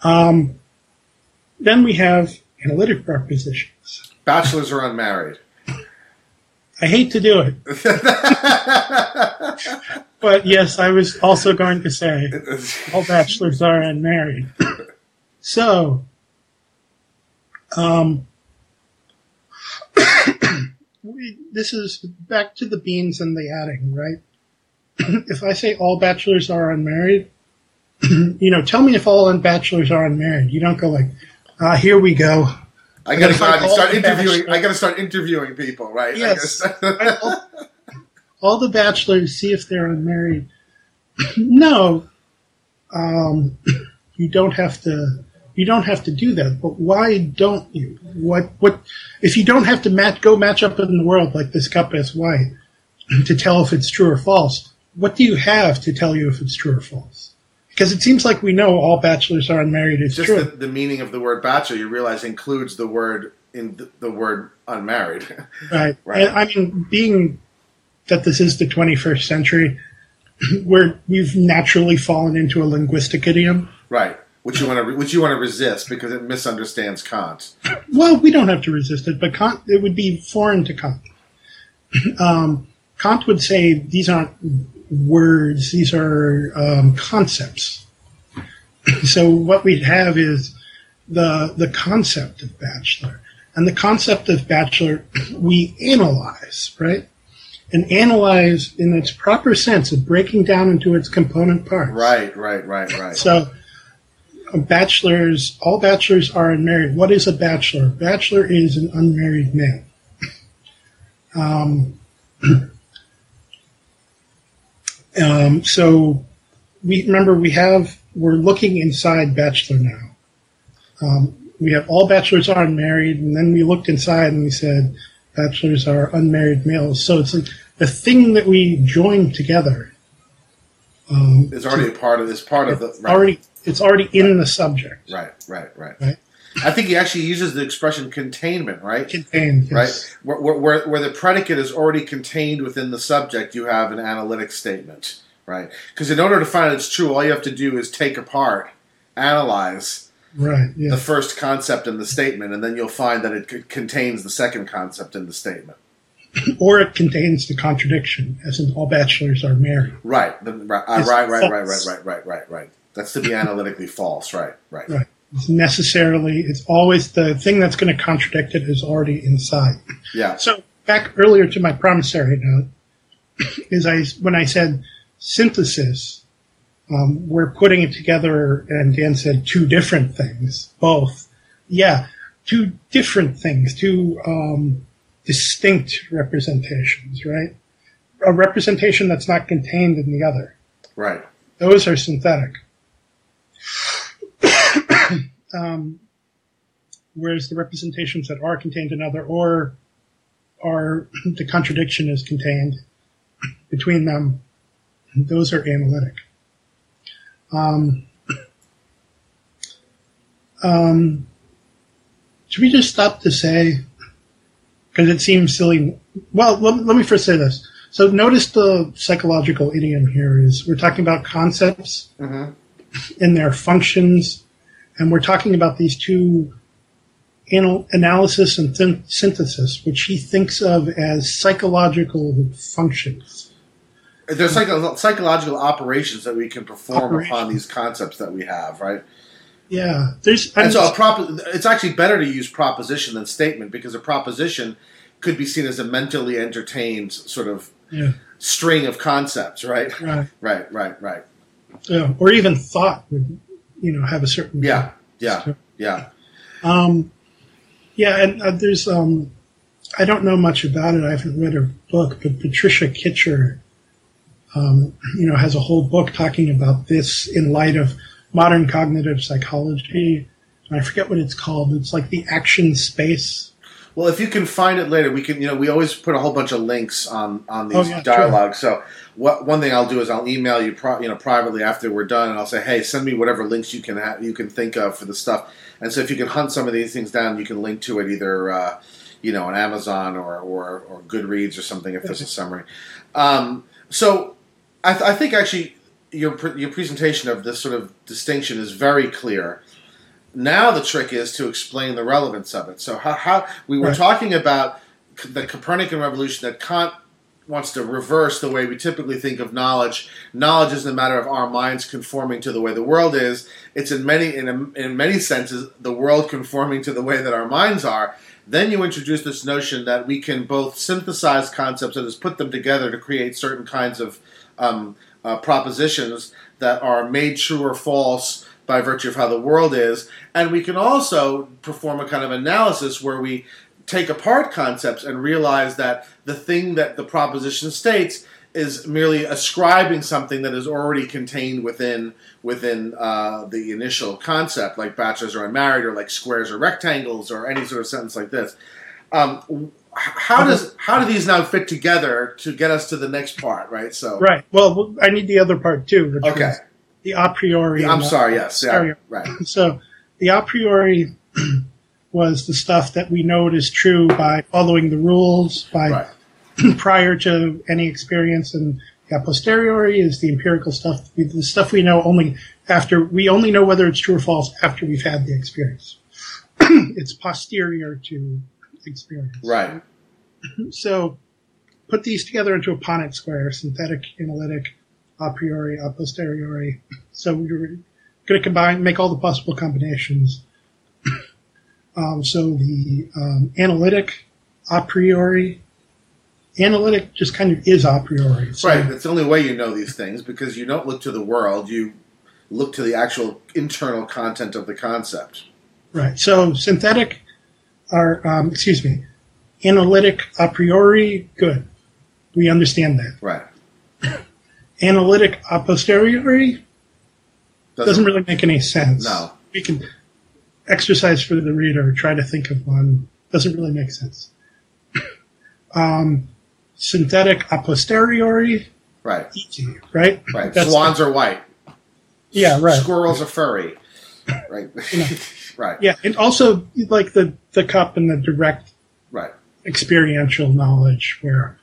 Um, then we have analytic propositions. Bachelors are unmarried. I hate to do it, but yes, I was also going to say all bachelors are unmarried. So, um, we, this is back to the beans and the adding, right? if I say all bachelors are unmarried, you know, tell me if all bachelors are unmarried. You don't go like, ah, here we go. I gotta If go I out and call start interviewing. I gotta start interviewing people, right? Yes. all, all the bachelors see if they're unmarried. no, um, you don't have to. You don't have to do that. But why don't you? What? What? If you don't have to match, go match up in the world like this cup is why to tell if it's true or false. What do you have to tell you if it's true or false? Because it seems like we know all bachelors are unmarried is Just true. the, the meaning of the word bachelor, you realize includes the word in the, the word unmarried. Right. Right. I mean, being that this is the 21st century, where we've naturally fallen into a linguistic idiom. right. Which you want to which you want to resist because it misunderstands Kant. Well, we don't have to resist it, but Kant, it would be foreign to Kant. Um, Kant would say these aren't words; these are um, concepts. So what we'd have is the the concept of bachelor, and the concept of bachelor we analyze, right? And analyze in its proper sense of breaking down into its component parts. Right, right, right, right. So, bachelors, all bachelors are unmarried. What is a bachelor? Bachelor is an unmarried male. Um, um, so, we remember we have we're looking inside bachelor now. Um, we have all bachelors are unmarried, and then we looked inside and we said bachelors are unmarried males. So it's like the thing that we joined together. Um, It's already a part of this part of the right, already it's already in the subject. right, right, right. Right. I think he actually uses the expression containment, right? Contained, yes. Right, where, where- where, the predicate is already contained within the subject, you have an analytic statement, right? Because in order to find it's true, all you have to do is take apart, analyze Right. the first concept in the statement, and then you'll find that it c- contains the second concept in the statement. Or it contains the contradiction, as in all bachelors are married. Right, the, right, uh, It's right, right, right, right, right, right, right, right. That's to be analytically false, right, right. Right. It's necessarily. It's always the thing that's going to contradict it is already inside. Yeah, So back earlier to my promissory note is I when I said synthesis, um, we're putting it together, and Dan said two different things, both. yeah, two different things, two um, distinct representations, right? A representation that's not contained in the other. Right. Those are synthetic. um, whereas the representations that are contained in other or are the contradiction is contained between them, those are analytic. Um, um, should we just stop to say, because it seems silly. Well, let, let me first say this. So notice the psychological idiom here is we're talking about concepts Mm-hmm. And their functions, and we're talking about these two anal- analysis and syn- synthesis, which he thinks of as psychological functions. There's psycho- psychological operations that we can perform upon these concepts that we have, right? Yeah, there's And I'm so a prop- it's actually better to use proposition than statement because a proposition could be seen as a mentally entertained sort of yeah, string of concepts, right? right, Right, right, right. Yeah, or even thought would you know have a certain Yeah, yeah, yeah. Um, yeah, and uh, there's um, I don't know much about it. I haven't read her book, but Patricia Kitcher, um, you know, has a whole book talking about this in light of modern cognitive psychology. I forget what it's called. It's like the action space. Well, if you can find it later, we can. You know, we always put a whole bunch of links on on these Oh, yeah, dialogues. So, what one thing I'll do is I'll email you, pro, you know, privately after we're done, and I'll say, hey, send me whatever links you can ha- you can think of for the stuff. And so, if you can hunt some of these things down, you can link to it either, uh, you know, on Amazon or or, or Goodreads or something if there's a summary. Um, so, I, th- I think actually your your presentation of this sort of distinction is very clear. Now the trick is to explain the relevance of it. So how, how we were Right. talking about the Copernican revolution that Kant wants to reverse the way we typically think of knowledge. Knowledge isn't a matter of our minds conforming to the way the world is. It's in many in, in many senses the world conforming to the way that our minds are. Then you introduce this notion that we can both synthesize concepts and just put them together to create certain kinds of um, uh, propositions that are made true or false by virtue of how the world is. And we can also perform a kind of analysis where we take apart concepts and realize that the thing that the proposition states is merely ascribing something that is already contained within within uh, the initial concept, like bachelors are unmarried, or like squares or rectangles, or any sort of sentence like this. Um, how does how do these now fit together to get us to the next part? Right. So Right. Well, I need the other part too. Which Okay. is the a priori. I'm and sorry. Yes. Yeah. Right. So the a priori was the stuff that we know is true by following the rules, by Right. prior to any experience, and a posteriori is the empirical stuff, the stuff we know only after we only know whether it's true or false after we've had the experience. it's posterior to experience. Right. So put these together into a Punnett square, synthetic, analytic, a priori, a posteriori. So we're going to combine, make all the possible combinations. Um, so the um, analytic, a priori, analytic just kind of is a priori. So, Right. That's the only way you know these things because you don't look to the world. You look to the actual internal content of the concept. Right. So synthetic are, um, excuse me, analytic a priori, good. We understand that. Right. Analytic a posteriori doesn't really make any sense. No. We can exercise for the reader, try to think of one. Doesn't really make sense. um, synthetic a posteriori, Right. easy, right? Right. That's- Swans are white. Yeah, right. Squirrels are furry. Right. right. Yeah, and also like the the cup and the direct Right. experiential knowledge, where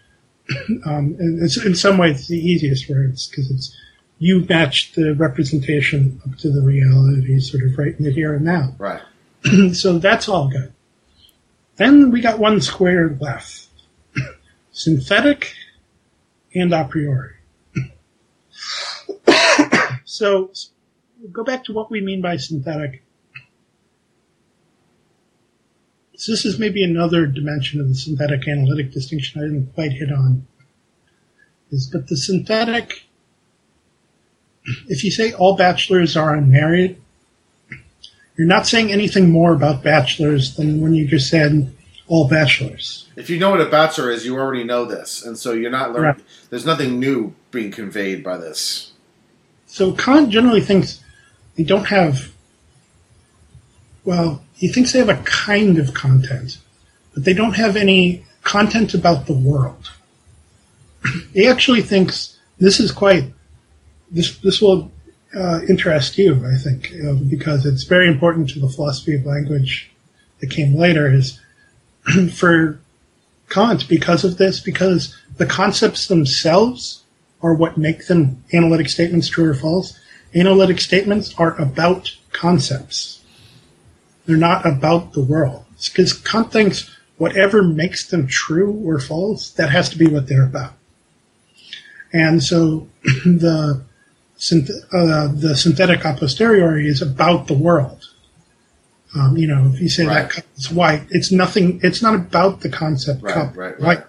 um, it's in some ways the easiest it's because it's you match the representation up to the reality, sort of right in the here and now. Right. so that's all good. Then we got one square left. Synthetic and a priori. so go back to what we mean by synthetic. So this is maybe another dimension of the synthetic analytic distinction I didn't quite hit on. Is but the synthetic if you say all bachelors are unmarried, you're you're not saying anything more about bachelors than when you just said all bachelors. If you know what a bachelor is, you already know this, and so you're not learning. Right. There's nothing new being conveyed by this. So Kant generally thinks they don't have. Well, he thinks they have a kind of content, but they don't have any content about the world. he actually thinks this is quite. This this will uh, interest you, I think, uh, because it's very important to the philosophy of language that came later. Is for Kant because of this, because the concepts themselves are what make them analytic statements true or false. Analytic statements are about concepts. They're not about the world. Because Kant thinks whatever makes them true or false, that has to be what they're about. And so the uh, the synthetic a posteriori is about the world. Um, you know, if you say Right. that cup is white, it's nothing. It's not about the concept Right, cup right, right.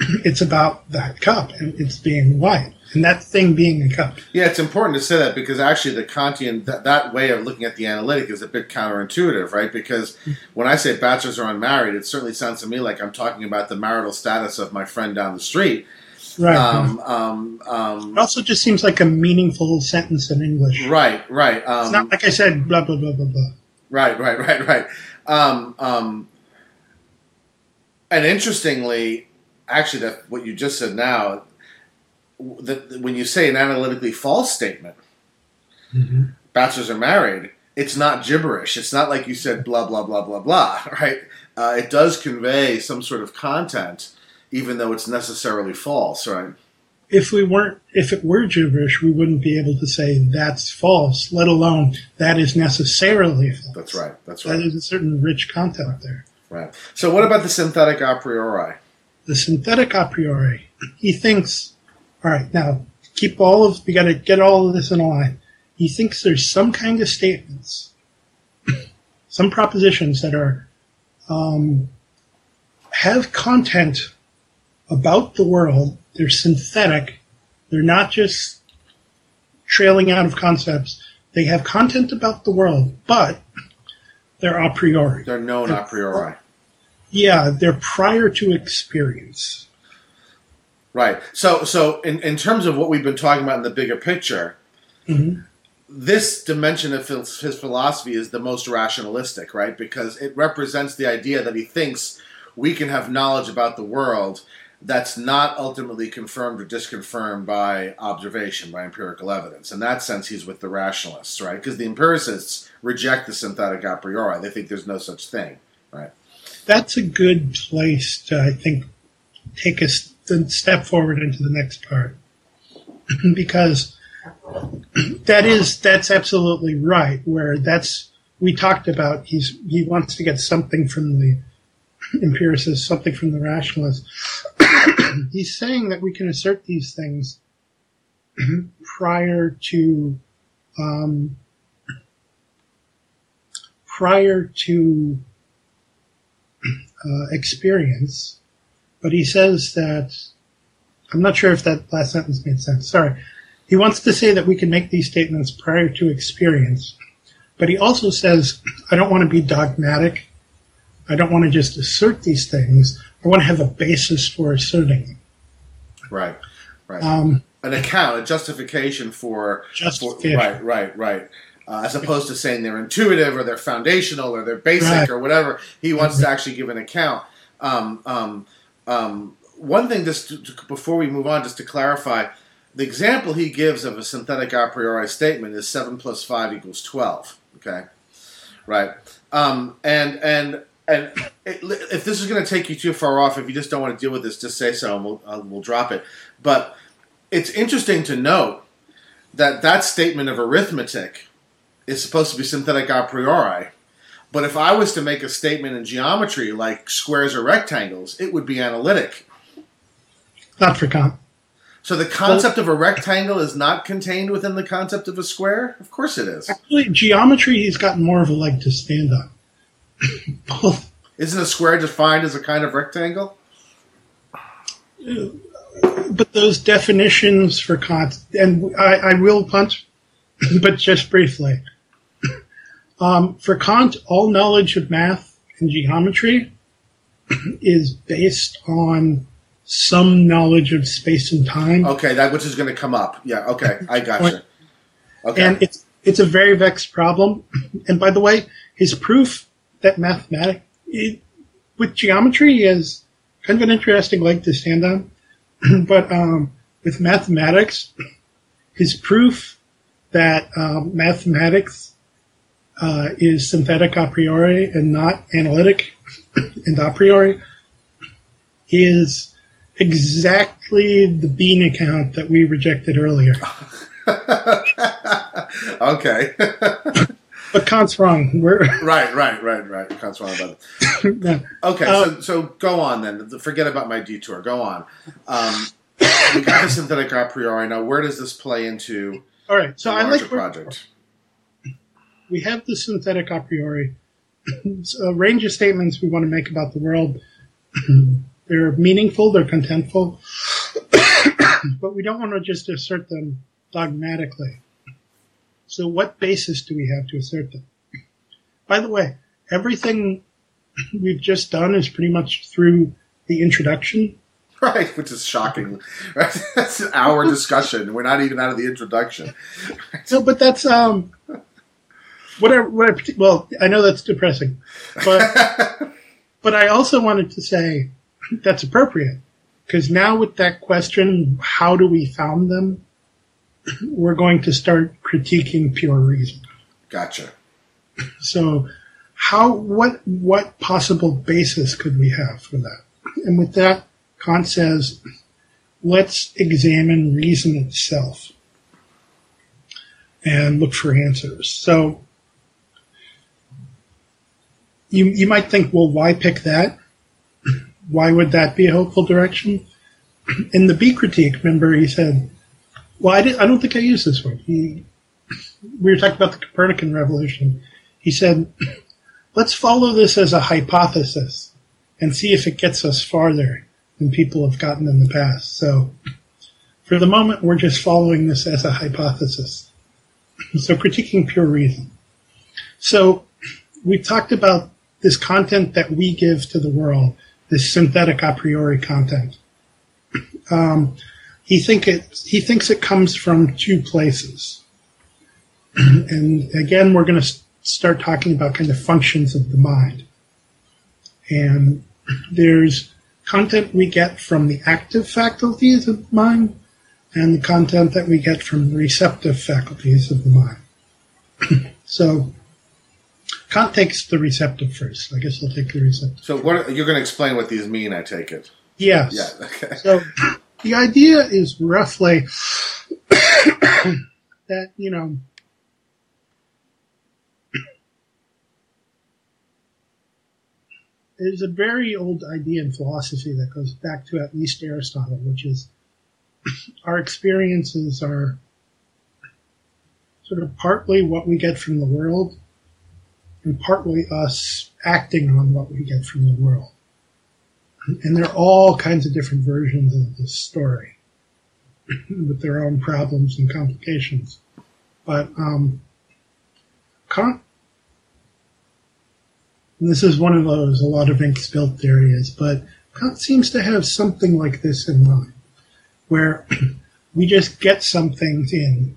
It's about that cup and it's being white and that thing being a cup. Yeah, it's important to say that because actually the Kantian that, that way of looking at the analytic is a bit counterintuitive, right? Because when I say bachelors are unmarried, it certainly sounds to me like I'm talking about the marital status of my friend down the street. Right. Um, um, um, it also just seems like a meaningful sentence in English. right, right. It's Um, not like I said blah blah blah blah blah. Right, right, right, right. Um, um, and interestingly, actually, that what you just said now, that when you say an analytically false statement, bachelors are married, it's not gibberish. It's not like you said blah blah blah blah blah. Right? Uh, it does convey some sort of content, even though it's necessarily false. Right? If we weren't, if it were gibberish, we wouldn't be able to say that's false. Let alone that is necessarily false. That's right. That's That right. is a certain rich content there. Right. So, what about the synthetic a priori? the synthetic a priori, he thinks, all right, now keep all of, we got to get all of this in a line. He thinks there's some kind of statements, some propositions that are, um, have content about the world. They're synthetic. They're not just trailing out of concepts. They have content about the world, but they're a priori. They're known a priori. Yeah, they're prior to experience. Right. So, so in, in terms of what we've been talking about in the bigger picture, Mhm. this dimension of his, his philosophy is the most rationalistic, right? Because it represents the idea that he thinks we can have knowledge about the world that's not ultimately confirmed or disconfirmed by observation, by empirical evidence. In that sense, he's with the rationalists, right? Because the empiricists reject the synthetic a priori. They think there's no such thing, right? that's a good place to, I think, take a st- step forward into the next part because that is that's absolutely right. Where that's we talked about, he's he wants to get something from the empiricist, something from the rationalist. he's saying that we can assert these things prior to um, prior to uh, experience, but he says that I'm not sure if that last sentence made sense. Sorry. He wants to say that we can make these statements prior to experience, but he also says, I don't want to be dogmatic. I don't want to just assert these things. I want to have a basis for asserting them. Right. Right. Um, An account, a justification for, for right, right, right. Uh, as opposed to saying they're intuitive or they're foundational or they're basic Right. or whatever, he wants to actually give an account. Um, um, um, one thing, just to, to- before we move on, just to clarify, the example he gives of a synthetic a priori statement is seven plus five equals twelve. Okay, right? Um, and and and it, if this is going to take you too far off, if you just don't want to deal with this, just say so, and we'll uh, we'll drop it. But it's interesting to note that that statement of arithmetic is supposed to be synthetic a priori. But if I was to make a statement in geometry like squares or rectangles, it would be analytic. not for Kant. So the concept of a rectangle is not contained within the concept of a square? Of course it is. Actually, geometry, he's got more of a leg to stand on. Both Isn't a square defined as a kind of rectangle? but those definitions for Kant, and I, I will punt, but just briefly. Um, for Kant, all knowledge of math and geometry is based on some knowledge of space and time. Okay, that which is going to come up. Yeah. Okay, I got gotcha. Okay. And it's it's a very vexed problem. And by the way, his proof that mathematics it, with geometry is kind of an interesting leg to stand on. but um, with mathematics, his proof that um, mathematics uh, is synthetic a priori and not analytic and a priori is exactly the bean account that we rejected earlier. okay. But Kant's wrong. We're right, right, right, right. Kant's wrong about it. no. Okay, Uh, so so go on then. Forget about my detour. Go on. Um, we got the synthetic a priori. Now, where does this play into all right. So the I like project? we have the synthetic a priori. It's a range of statements we want to make about the world. they're meaningful, they're contentful, but we don't want to just assert them dogmatically. So, what basis do we have to assert them? By the way, everything we've just done is pretty much through the introduction. Right, which is shocking. Right? That's an hour discussion. We're not even out of the introduction. No, but that's um, what I, what I, well, I know that's depressing, but but I also wanted to say that's appropriate because now with that question, how do we found them? We're going to start critiquing pure reason. Gotcha. So, how what what possible basis could we have for that? And with that, Kant says, let's examine reason itself and look for answers. So, you you might think, well, why pick that? Why would that be a helpful direction? In the B critique, remember he said, well, I, did, I don't think I used this one. He, we were talking about the Copernican revolution. He said, let's follow this as a hypothesis and see if it gets us farther than people have gotten in the past. So for the moment, we're just following this as a hypothesis. So critiquing pure reason. So we talked about this content that we give to the world, this synthetic a priori content. Um, he think it he thinks it comes from two places, and again, we're going to start talking about kind of functions of the mind. And there's content we get from the active faculties of the mind, and the content that we get from the receptive faculties of the mind. so Kant takes the receptive first. I guess I'll take the receptive. So, what you're going to explain what these mean? I take it. Yes. Yeah. Okay. So the idea is roughly that, you know, there's a very old idea in philosophy that goes back to at least Aristotle, which is our experiences are sort of partly what we get from the world and partly us acting on what we get from the world. And there are all kinds of different versions of this story with their own problems and complications. But um, this is one of those a lot of ink spilled theories, but Kant seems to have something like this in mind, where we just get some things in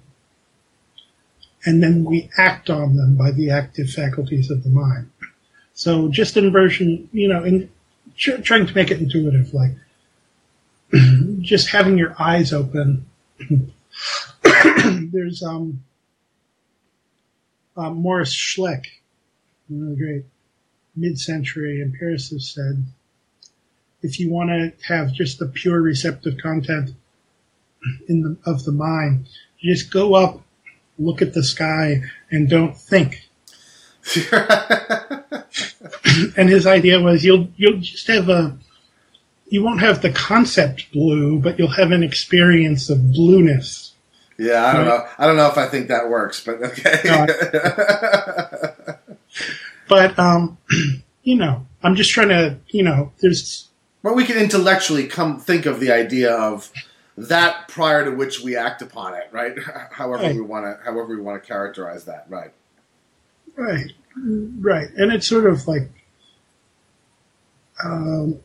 and then we act on them by the active faculties of the mind. So just inversion, you know, in trying to make it intuitive, like just having your eyes open. There's um, uh, Moritz Schlick, the great mid-century empiricists, said, if you want to have just the pure receptive content in the, of the mind, just go up, look at the sky, and don't think. and his idea was you'll you'll just have a you won't have the concept blue, but you'll have an experience of blueness. yeah, I don't know. I don't know if I think that works, but okay. But um, you know, I'm just trying to you know, there's but we can intellectually come think of the idea of that prior to which we act upon it, right? However Right. we want to, however we want to characterize that, right? Right, right, and it's sort of like um,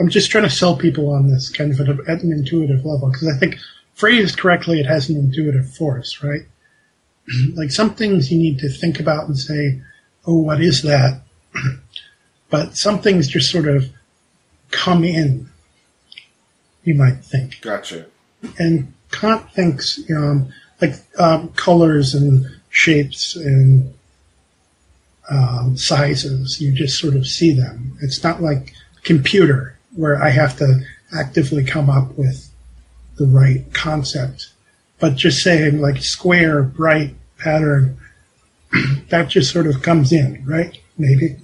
I'm just trying to sell people on this kind of at, at an intuitive level because I think phrased correctly, it has an intuitive force, right? like some things you need to think about and say, "Oh, what is that?" but some things just sort of come in. You might think. Gotcha. And Kant thinks, um, like um, colors and shapes and um, sizes. You just sort of see them. It's not like computer where I have to actively come up with the right concept. But just saying like square, bright, pattern, that just sort of comes in, right? Maybe.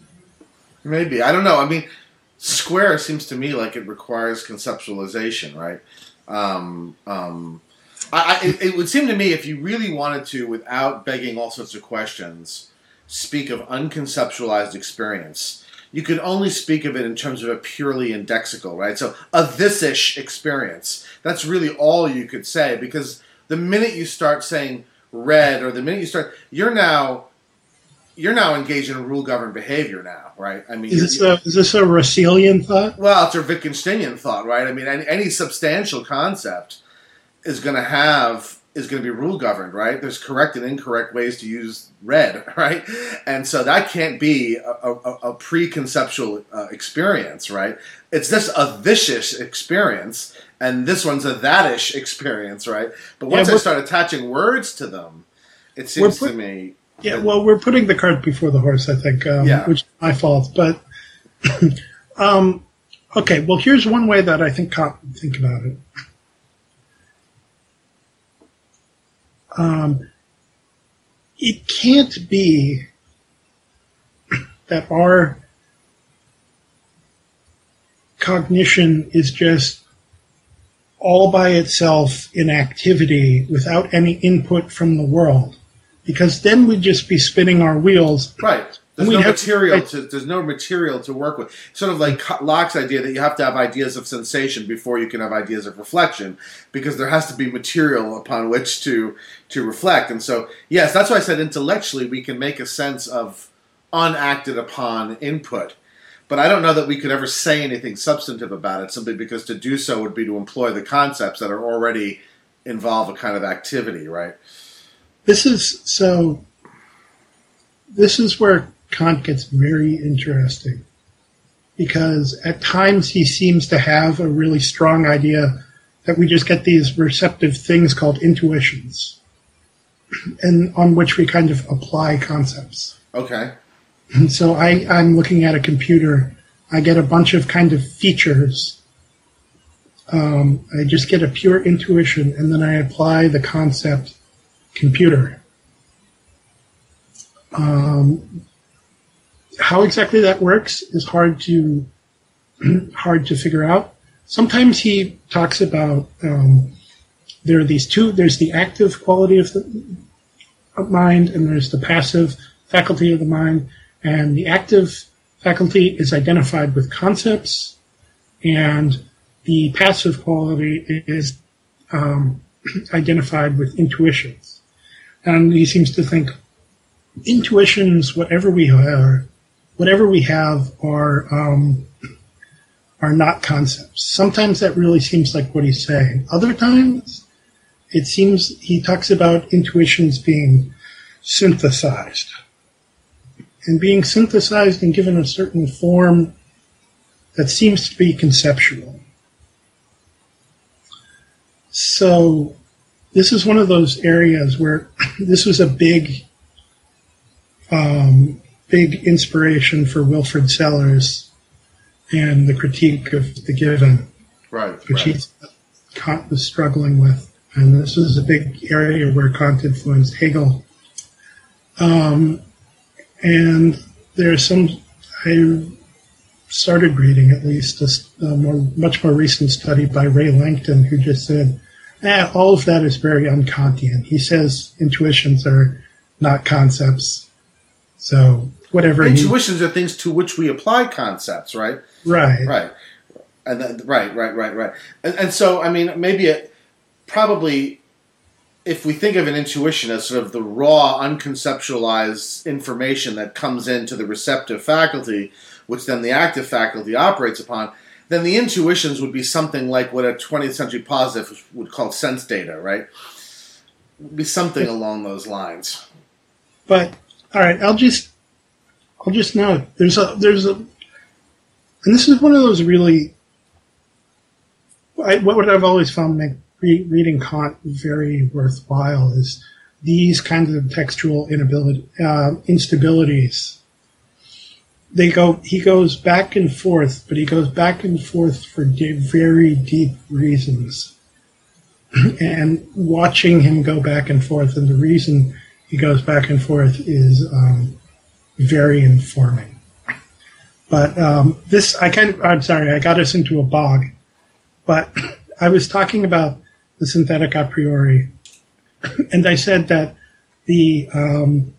Maybe. I don't know. I mean, square seems to me like it requires conceptualization, right? Um, um, I, I, it, it would seem to me if you really wanted to, without begging all sorts of questions, speak of unconceptualized experience, you could only speak of it in terms of a purely indexical, right? So a this-ish experience. That's really all you could say because the minute you start saying red or the minute you start, you're now you're now engaged in rule governed behavior now, right? I mean, is this, a, is this a Russellian thought? Well, it's a Wittgensteinian thought, right? I mean, any, any substantial concept is going to have is going to be rule governed, right? There's correct and incorrect ways to use red, right? And so that can't be a, a, a preconceptual uh, experience, right? It's just a this-ish experience, and this one's a thatish experience, right? But once Yeah, I start attaching words to them, it seems We're to me. Yeah, well, we're putting the cart before the horse, I think, um, Yeah. which is my fault. But um, okay, well, here's one way that I think would think about it. Um, it can't be that our cognition is just all by itself in activity without any input from the world because then we'd just be spinning our wheels. Right. There's We no have- material to there's no material to work with. Sort of like mm. Locke's idea that you have to have ideas of sensation before you can have ideas of reflection, because there has to be material upon which to to reflect. And so, yes, that's why I said intellectually we can make a sense of unacted upon input. But I don't know that we could ever say anything substantive about it, simply because to do so would be to employ the concepts that are already involve a kind of activity, right? This is so. This is where Kant gets very interesting because at times he seems to have a really strong idea that we just get these receptive things called intuitions, and on which we kind of apply concepts. Okay. And so I, I'm looking at a computer. I get a bunch of kind of features. Um, I just get a pure intuition, and then I apply the concept computer. Um, how exactly that works is hard to hard to figure out. Sometimes he talks about um, there are these two. There's the active quality of the mind, and there's the passive faculty of the mind. And the active faculty is identified with concepts, and the passive quality is um, identified with intuitions. And he seems to think intuitions, whatever we are, whatever we have, are um, are not concepts. Sometimes that really seems like what he's saying. Other times, it seems he talks about intuitions being synthesized and being synthesized and given a certain form that seems to be conceptual. So, this is one of those areas where this was a big, um, big inspiration for Wilfrid Sellars and the critique of the given, Right. which right. he Kant was struggling with. And this was a big area where Kant influenced Hegel. Um, and there's some, I started reading at least a more, much more recent study by Rae Langton, who just said, eh, all of that is very unkantian. He says intuitions are not concepts. So whatever Intuitions are things to which we apply concepts, right? right, Right. And then, right, right, right, right. And, and so, I mean, maybe it probably if we think of an intuition as sort of the raw, unconceptualized information that comes into the receptive faculty, which then the active faculty operates upon, then the intuitions would be something like what a 20th century positive would call sense data, right? Would be something along those lines. But all right, I'll just I'll just note there's a there's a and this is one of those really I, what I've always found make re- reading Kant very worthwhile is these kinds of textual inability uh, instabilities. They go he goes back and forth but he goes back and forth for de- very deep reasons. And watching him go back and forth and the reason he goes back and forth is um, very informing but um, this i kind of i'm sorry i got us into a bog but i was talking about the synthetic a priori and i said that the um,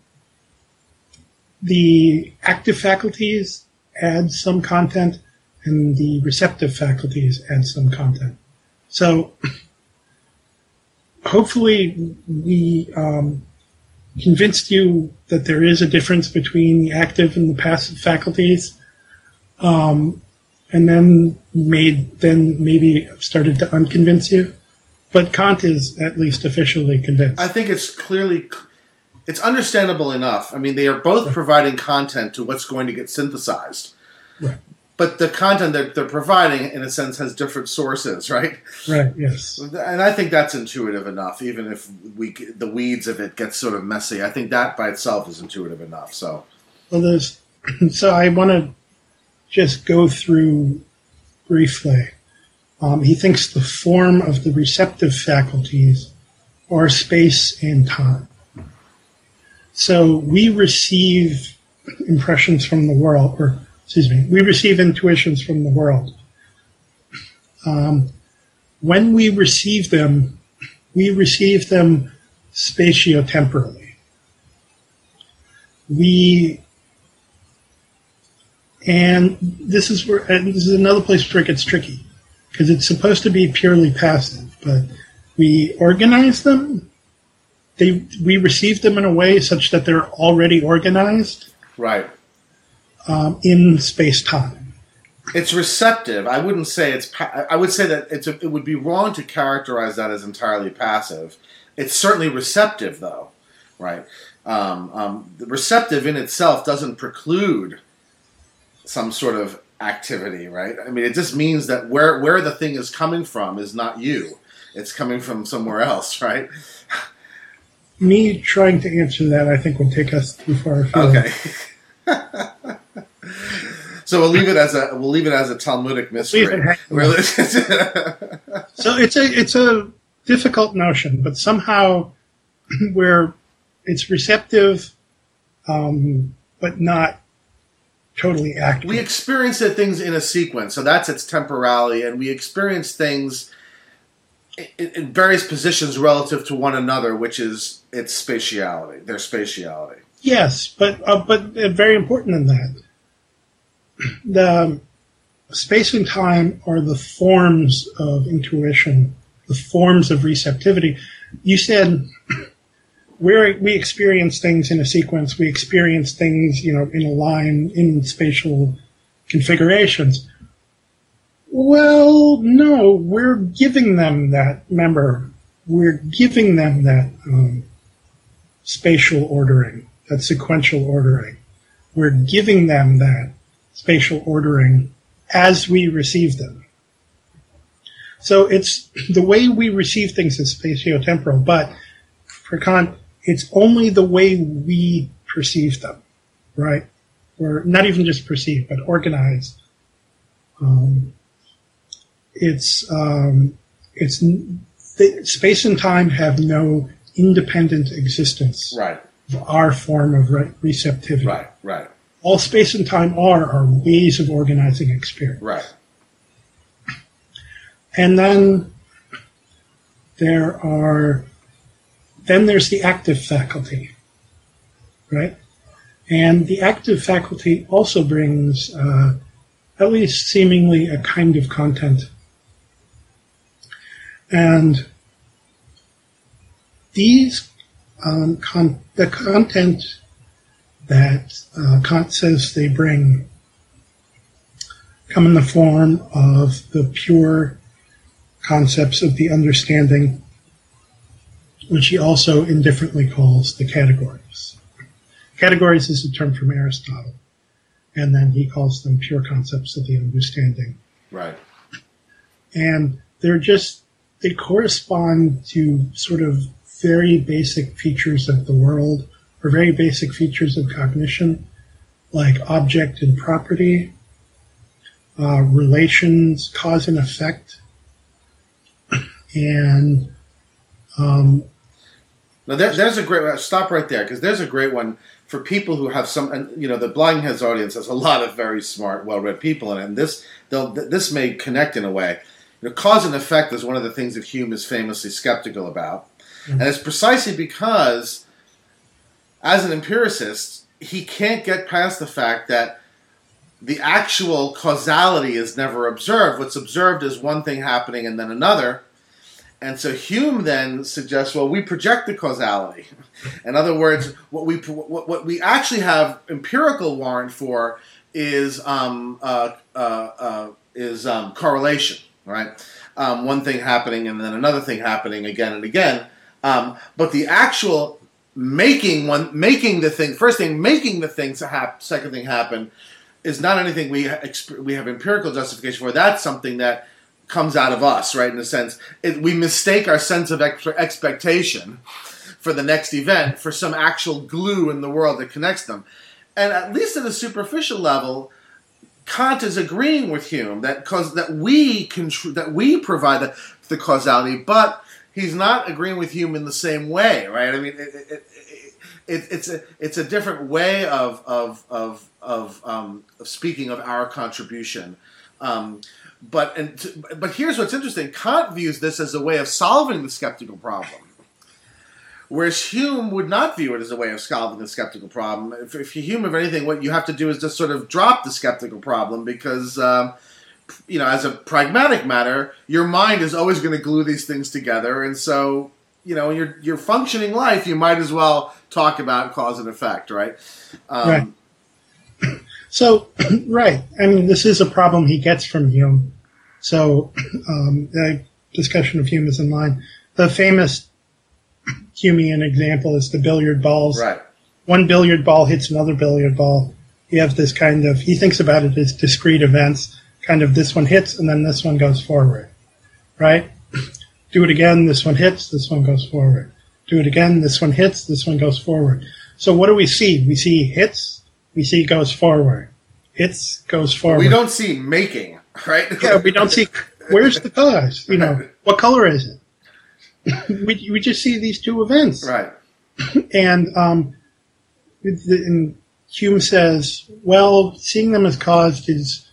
the active faculties add some content and the receptive faculties add some content. So hopefully we um, convinced you that there is a difference between the active and the passive faculties. Um, and then made then maybe started to unconvince you. But Kant is at least officially convinced. I think it's clearly it's understandable enough. I mean, they are both providing content to what's going to get synthesized. Right. But the content that they're providing, in a sense, has different sources, right? Right. Yes. And I think that's intuitive enough, even if we the weeds of it get sort of messy. I think that by itself is intuitive enough. So, well, there's so I want to just go through briefly. Um, he thinks the form of the receptive faculties are space and time. So we receive impressions from the world, or excuse me, we receive intuitions from the world. Um, when we receive them, we receive them spatiotemporally. We and this is where and this is another place where it gets tricky because it's supposed to be purely passive, but we organize them they we receive them in a way such that they're already organized, right, um, in space time. It's receptive. I wouldn't say it's. Pa- I would say that it's. A, it would be wrong to characterize that as entirely passive. It's certainly receptive, though, right? Um, um, the receptive in itself doesn't preclude some sort of activity, right? I mean, it just means that where where the thing is coming from is not you; it's coming from somewhere else, right? me trying to answer that, I think, will take us too far. Okay. so we'll leave it as a we'll leave it as a Talmudic mystery. so it's a it's a difficult notion, but somehow where it's receptive, um, but not totally active. We experience things in a sequence, so that's its temporality, and we experience things in various positions relative to one another, which is its spatiality, their spatiality. Yes, but uh, but very important in that the space and time are the forms of intuition, the forms of receptivity. You said we we experience things in a sequence. We experience things, you know, in a line in spatial configurations. Well, no, we're giving them that. Remember, we're giving them that um, spatial ordering, that sequential ordering. We're giving them that spatial ordering as we receive them. So it's the way we receive things is spatiotemporal, but for Kant, it's only the way we perceive them, right? Or not even just perceive, but organize. Um, it's um, it's space and time have no independent existence. Right. Of our form of re- receptivity. Right. Right. All space and time are are ways of organizing experience. Right. And then there are then there's the active faculty, right? And the active faculty also brings, uh, at least seemingly, a kind of content and these um, con- the content that uh, Kant says they bring come in the form of the pure concepts of the understanding, which he also indifferently calls the categories. Categories is a term from Aristotle, and then he calls them pure concepts of the understanding. Right. And they're just, they correspond to sort of very basic features of the world or very basic features of cognition, like object and property, uh, relations, cause and effect, and um, now there, there's a great stop right there because there's a great one for people who have some and you know the blind heads audience has a lot of very smart well-read people in it and this this may connect in a way you know, cause and effect is one of the things that Hume is famously skeptical about mm-hmm. and it's precisely because as an empiricist he can't get past the fact that the actual causality is never observed what's observed is one thing happening and then another and so Hume then suggests, well, we project the causality. In other words, what we what, what we actually have empirical warrant for is um, uh, uh, uh, is um, correlation, right? Um, one thing happening and then another thing happening again and again. Um, but the actual making one making the thing first thing making the thing happen second thing happen is not anything we we have empirical justification for. That's something that comes out of us, right? In a sense, it, we mistake our sense of ex- expectation for the next event for some actual glue in the world that connects them. And at least at a superficial level, Kant is agreeing with Hume that cause that we contr- that we provide the, the, causality, but he's not agreeing with Hume in the same way, right? I mean, it, it, it, it's a it's a different way of of of of, um, of speaking of our contribution. Um, but and to, but here's what's interesting: Kant views this as a way of solving the skeptical problem, whereas Hume would not view it as a way of solving the skeptical problem. If, if Hume, if anything, what you have to do is just sort of drop the skeptical problem because. Um, you know, as a pragmatic matter, your mind is always going to glue these things together, and so you know, in your your functioning life, you might as well talk about cause and effect, right? Um, right. So, right. I mean, this is a problem he gets from Hume. So, um, the discussion of Hume is in line. The famous Humean example is the billiard balls. Right. One billiard ball hits another billiard ball. You have this kind of, he thinks about it as discrete events, kind of this one hits and then this one goes forward. Right? Do it again, this one hits, this one goes forward. Do it again, this one hits, this one goes forward. So what do we see? We see hits, we see goes forward. It goes forward. We don't see making, right? yeah, we don't see where's the cause. You know, what color is it? we we just see these two events, right? And um, and Hume says, well, seeing them as caused is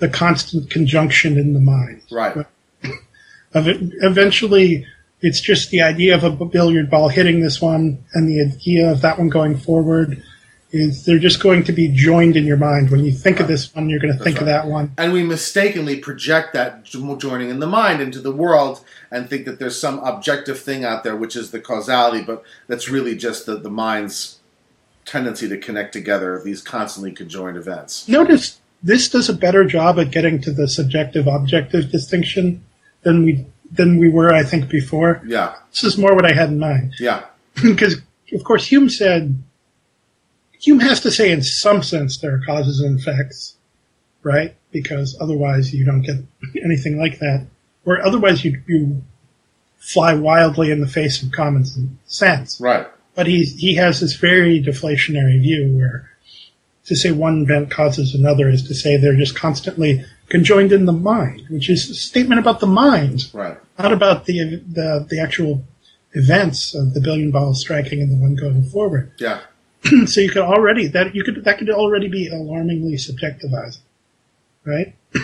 the constant conjunction in the mind, right? Eventually, it's just the idea of a billiard ball hitting this one and the idea of that one going forward is they're just going to be joined in your mind. When you think right. of this one, you're going to That's think right. of that one. And we mistakenly project that joining in the mind into the world and think that there's some objective thing out there, which is the causality, but that's really just the, the mind's tendency to connect together these constantly conjoined events. Notice this does a better job at getting to the subjective objective distinction than we than we were, I think, before. Yeah. This is more what I had in mind. Yeah. because of course Hume said Hume has to say in some sense there are causes and effects, right? Because otherwise you don't get anything like that. Or otherwise you, you fly wildly in the face of common sense. Right. But he, he has this very deflationary view where to say one event causes another is to say they're just constantly conjoined in the mind, which is a statement about the mind. Right. Not about the, the, the actual events of the billion balls striking and the one going forward. Yeah. so you could already that you could that could already be alarmingly subjectivized, right?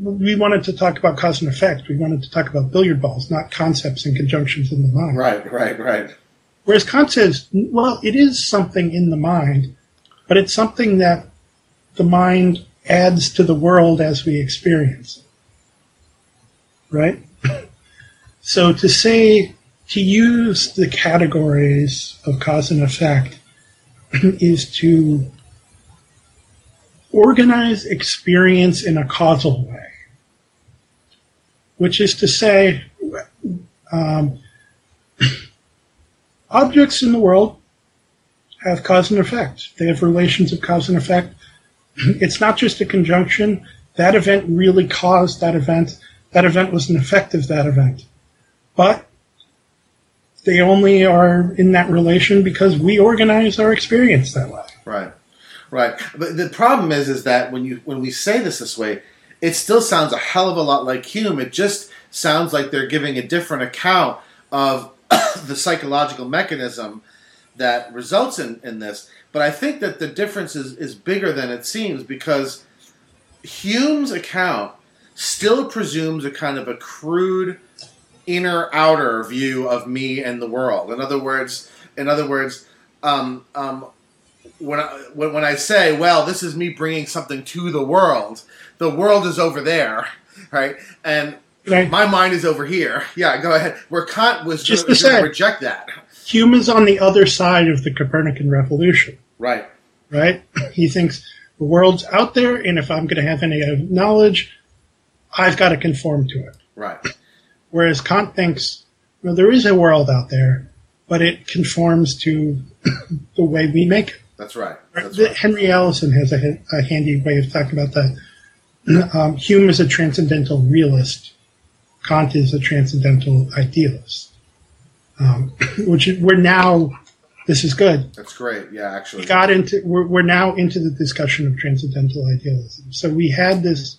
we wanted to talk about cause and effect. We wanted to talk about billiard balls, not concepts and conjunctions in the mind. Right, right, right. Whereas Kant says, well, it is something in the mind, but it's something that the mind adds to the world as we experience it. Right? so to say to use the categories of cause and effect is to organize experience in a causal way, which is to say, um, objects in the world have cause and effect. They have relations of cause and effect. It's not just a conjunction. That event really caused that event. That event was an effect of that event. But they only are in that relation because we organize our experience that way. Right. Right. But the problem is is that when you when we say this this way, it still sounds a hell of a lot like Hume. It just sounds like they're giving a different account of the psychological mechanism that results in, in this. But I think that the difference is, is bigger than it seems because Hume's account still presumes a kind of a crude inner outer view of me and the world. In other words, in other words, um, um, when, I, when when I say, well, this is me bringing something to the world, the world is over there, right? And Right. my mind is over here. Yeah, go ahead. Where Kant was Just going to reject that. Hume is on the other side of the Copernican revolution. Right. right? He thinks the world's out there, and if I'm going to have any knowledge, I've got to conform to it. Right. Whereas Kant thinks, well, there is a world out there, but it conforms to the way we make it. That's right. That's right. Henry Allison has a, a handy way of talking about that. Um, Hume is a transcendental realist. Kant is a transcendental idealist. Um, which we're now, this is good. That's great. Yeah, actually. we got into we're, we're now into the discussion of transcendental idealism. So we had this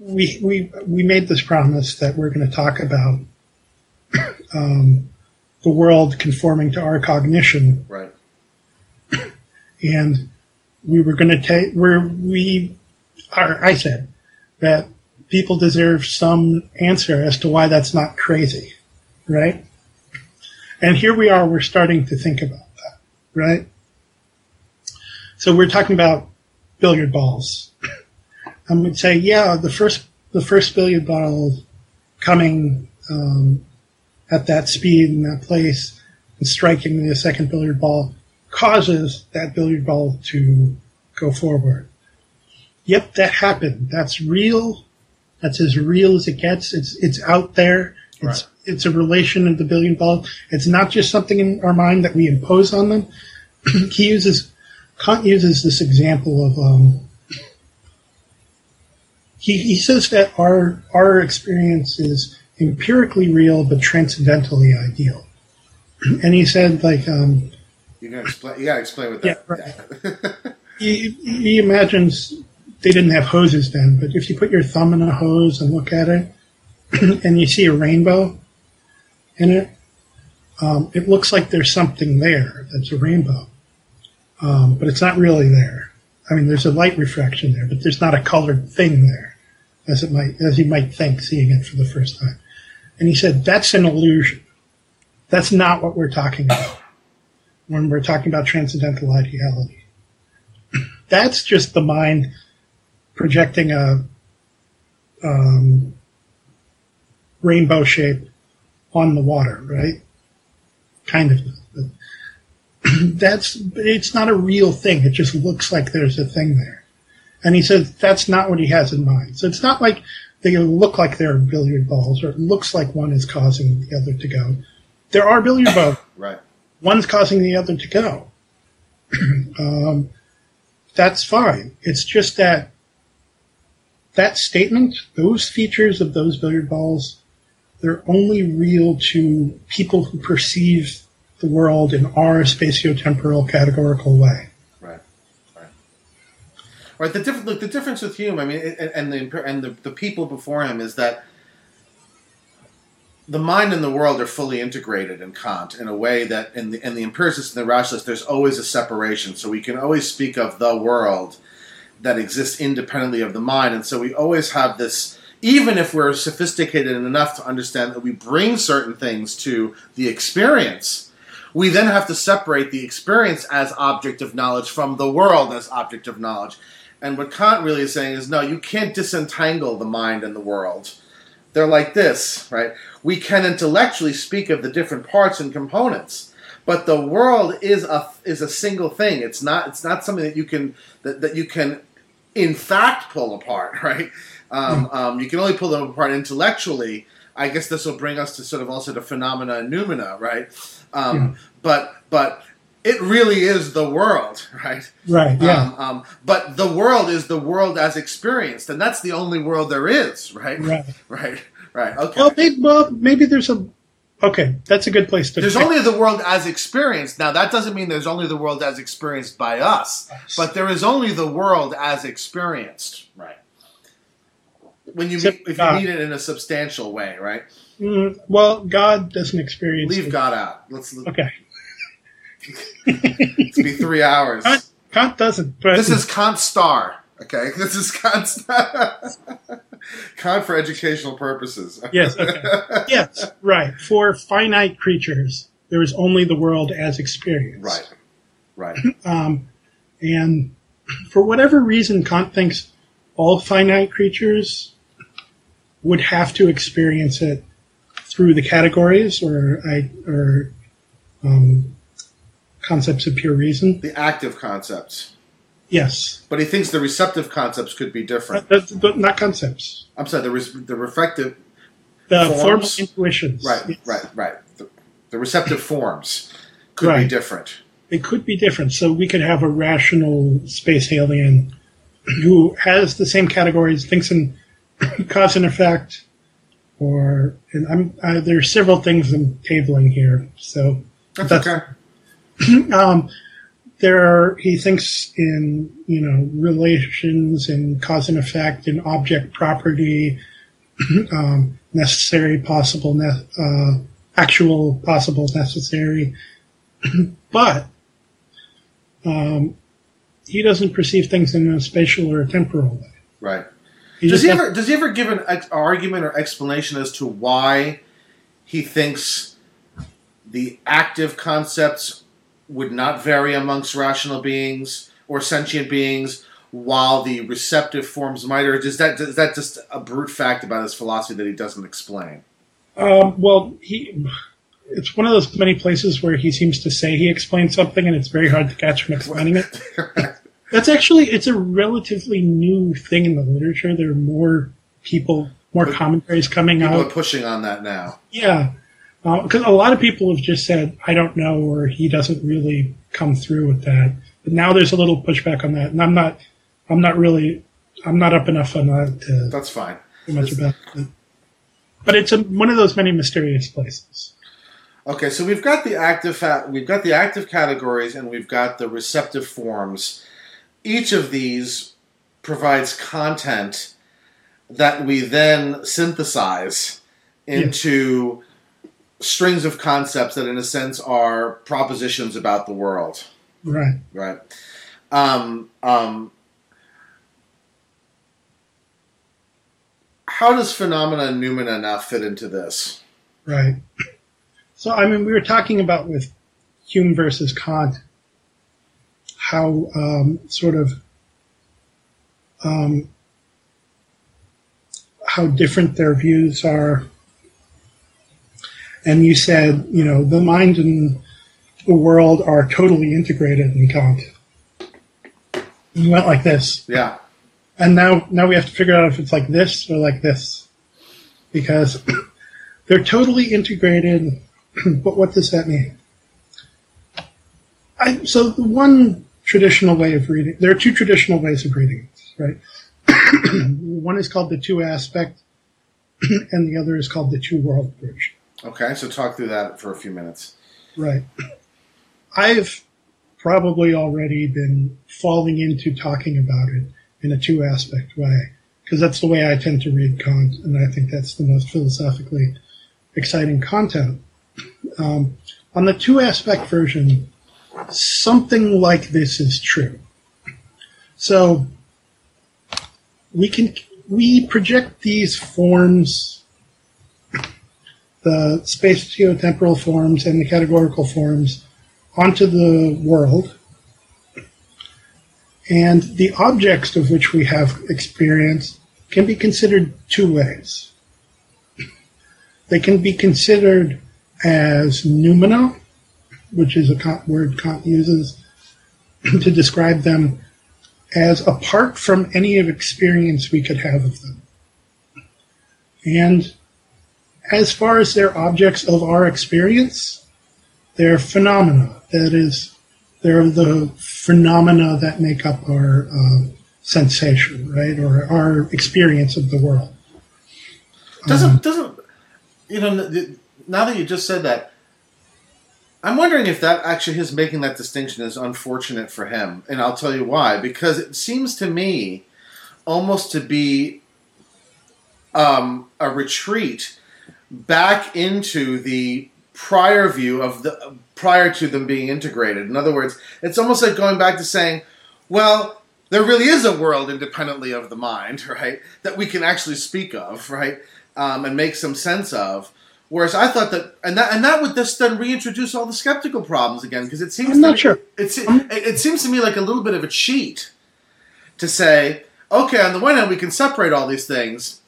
we we we made this promise that we're going to talk about um, the world conforming to our cognition, Right. and we were going to take where we are. I said that people deserve some answer as to why that's not crazy, right? And here we are. We're starting to think about that, right? So we're talking about billiard balls. And we'd say, yeah, the first the first billiard ball coming um, at that speed and that place and striking the second billiard ball causes that billiard ball to go forward. Yep, that happened. That's real. That's as real as it gets. It's it's out there. It's Right. it's a relation of the billiard ball. It's not just something in our mind that we impose on them. he uses Kant uses this example of um, he, he says that our our experience is empirically real but transcendentally ideal. And he said like um, You gotta explain. You gotta explain what that. he, he imagines they didn't have hoses then, but if you put your thumb in a hose and look at it, and you see a rainbow in it, um, it looks like there's something there that's a rainbow, um, but it's not really there. I mean, there's a light refraction there, but there's not a colored thing there, as it might as you might think seeing it for the first time. And he said that's an illusion. That's not what we're talking about when we're talking about transcendental ideality. That's just the mind projecting a um, rainbow shape on the water, right? Kind of. That's it's not a real thing. It just looks like there's a thing there. And he says that's not what he has in mind. So it's not like they look like they're billiard balls, or it looks like one is causing the other to go. There are billiard balls. right. One's causing the other to go. um, that's fine. It's just that that statement, those features of those billiard balls, they're only real to people who perceive the world in our spatiotemporal categorical way. Right. Right. Right. The difference. Look, the difference with Hume. I mean, and, and the and the, the people before him is that the mind and the world are fully integrated in Kant in a way that in the in the empiricist and the rationalist, there's always a separation. So we can always speak of the world that exists independently of the mind, and so we always have this. Even if we're sophisticated enough to understand that we bring certain things to the experience, we then have to separate the experience as object of knowledge from the world as object of knowledge. And what Kant really is saying is no, you can't disentangle the mind and the world they're like this, right? We can intellectually speak of the different parts and components, but the world is a is a single thing. It's not it's not something that you can that, that you can in fact pull apart, right? Um, um, you can only pull them apart intellectually. I guess this will bring us to sort of also the phenomena and noumena, right? Um, But but it really is the world, right? Right. Yeah. Um, um, but the world is the world as experienced, and that's the only world there is, right? right. Right. Right. Okay. Well, maybe, well, maybe there's a. Okay, that's a good place to. there's pick. only the world as experienced. Now that doesn't mean there's only the world as experienced by us, but there is only the world as experienced, right? When you Except if you God. need it in a substantial way, right? Mm, well, God doesn't experience. Leave it. God out. Let's, Okay. be three hours. Kant, Kant doesn't. But This is Kant Star. Okay, this is Kant Star. Kant for educational purposes. yes. Okay. yes. Right. For finite creatures, there is only the world as experienced. Right. Right. Um, and for whatever reason, Kant thinks all finite creatures would have to experience it through the categories or I or um, concepts of pure reason. The active concepts. Yes, But he thinks the receptive concepts could be different. That's- but not concepts. I'm sorry, the, res- the reflective. The Forms? formal intuitions. Right, Yes. right, right. The, the receptive forms could be different. It could be different. So we could have a rational space alien who has the same categories, thinks in cause and effect, or and I'm uh, there's several things I'm tabling here. So That's, That's- okay. um, there are he thinks in you know relations and cause and effect and object property, um, necessary, possible, ne- uh, actual, possible, necessary, but um, he doesn't perceive things in a spatial or a temporal way. Right. He Does he ever does he ever give an ex- argument or explanation as to why he thinks the active concepts would not vary amongst rational beings or sentient beings, while the receptive forms might? Or is that is that just a brute fact about his philosophy that he doesn't explain? Um, well, he. It's one of those many places where he seems to say he explains something, and it's very hard to catch him explaining it. That's actually it's a relatively new thing in the literature. There are more people, more But commentaries coming People are out. pushing on that now. Yeah, uh, because a lot of people have just said I don't know, or he doesn't really come through with that. But now there's a little pushback on that, and I'm not, I'm not really, I'm not up enough on that to That's fine. much about it. But it's a, one of those many mysterious places. Okay, so we've got the active we've got the active categories and we've got the receptive forms. Each of these provides content that we then synthesize into strings of concepts that in a sense are propositions about the world, Right. right? Um, um, how does phenomena and noumena now fit into this? Right. So, I mean, we were talking about with Hume versus Kant how um, sort of um, how different their views are. And you said, you know, the mind and the world are totally integrated in Kant. You went like this. Yeah. And now, now we have to figure out if it's like this or like this, because they're totally integrated. but what does that mean? I, so the one traditional way of reading, there are two traditional ways of reading this, right? one is called the two aspect, and the other is called the two world version. Okay, so talk through that for a few minutes. Right. I've probably already been falling into talking about it in a two aspect way because that's the way I tend to read Kant, and I think that's the most philosophically exciting content. Um, on the two aspect version, something like this is true. So we can we project these forms the spatiotemporal forms and the categorical forms onto the world. And the objects of which we have experience can be considered two ways. they can be considered as noumena, which is a word Kant uses to describe them as apart from any of experience we could have of them. And as far as they're objects of our experience, they're phenomena. That is, they're the phenomena that make up our uh, sensation, right, or our experience of the world. Doesn't um, doesn't you know? Now that you just said that, I'm wondering if that actually his making that distinction is unfortunate for him, and I'll tell you why. Because it seems to me almost to be um, a retreat back into the prior view of the prior to them being integrated. In other words, it's almost like going back to saying, well, there really is a world independently of the mind, right? That we can actually speak of, right, um, and make some sense of. Whereas I thought that, and that, and that would just then reintroduce all the skeptical problems again, because it seems. I'm not me, sure. It, it seems to me like a little bit of a cheat to say, okay, on the one hand, we can separate all these things,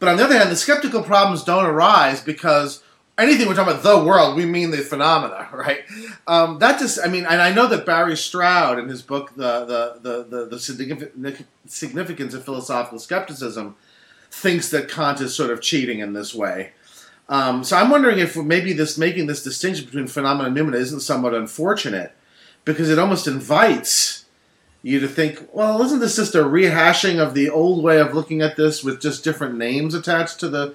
but on the other hand, the skeptical problems don't arise because anything we're talking about the world, we mean the phenomena, right? Um, that just, I mean, and I know that Barry Stroud in his book, the the the the, the significance of philosophical skepticism, thinks that Kant is sort of cheating in this way. Um, so I'm wondering if maybe this making this distinction between phenomena and noumena isn't somewhat unfortunate, because it almost invites you to think, well, isn't this just a rehashing of the old way of looking at this with just different names attached to the?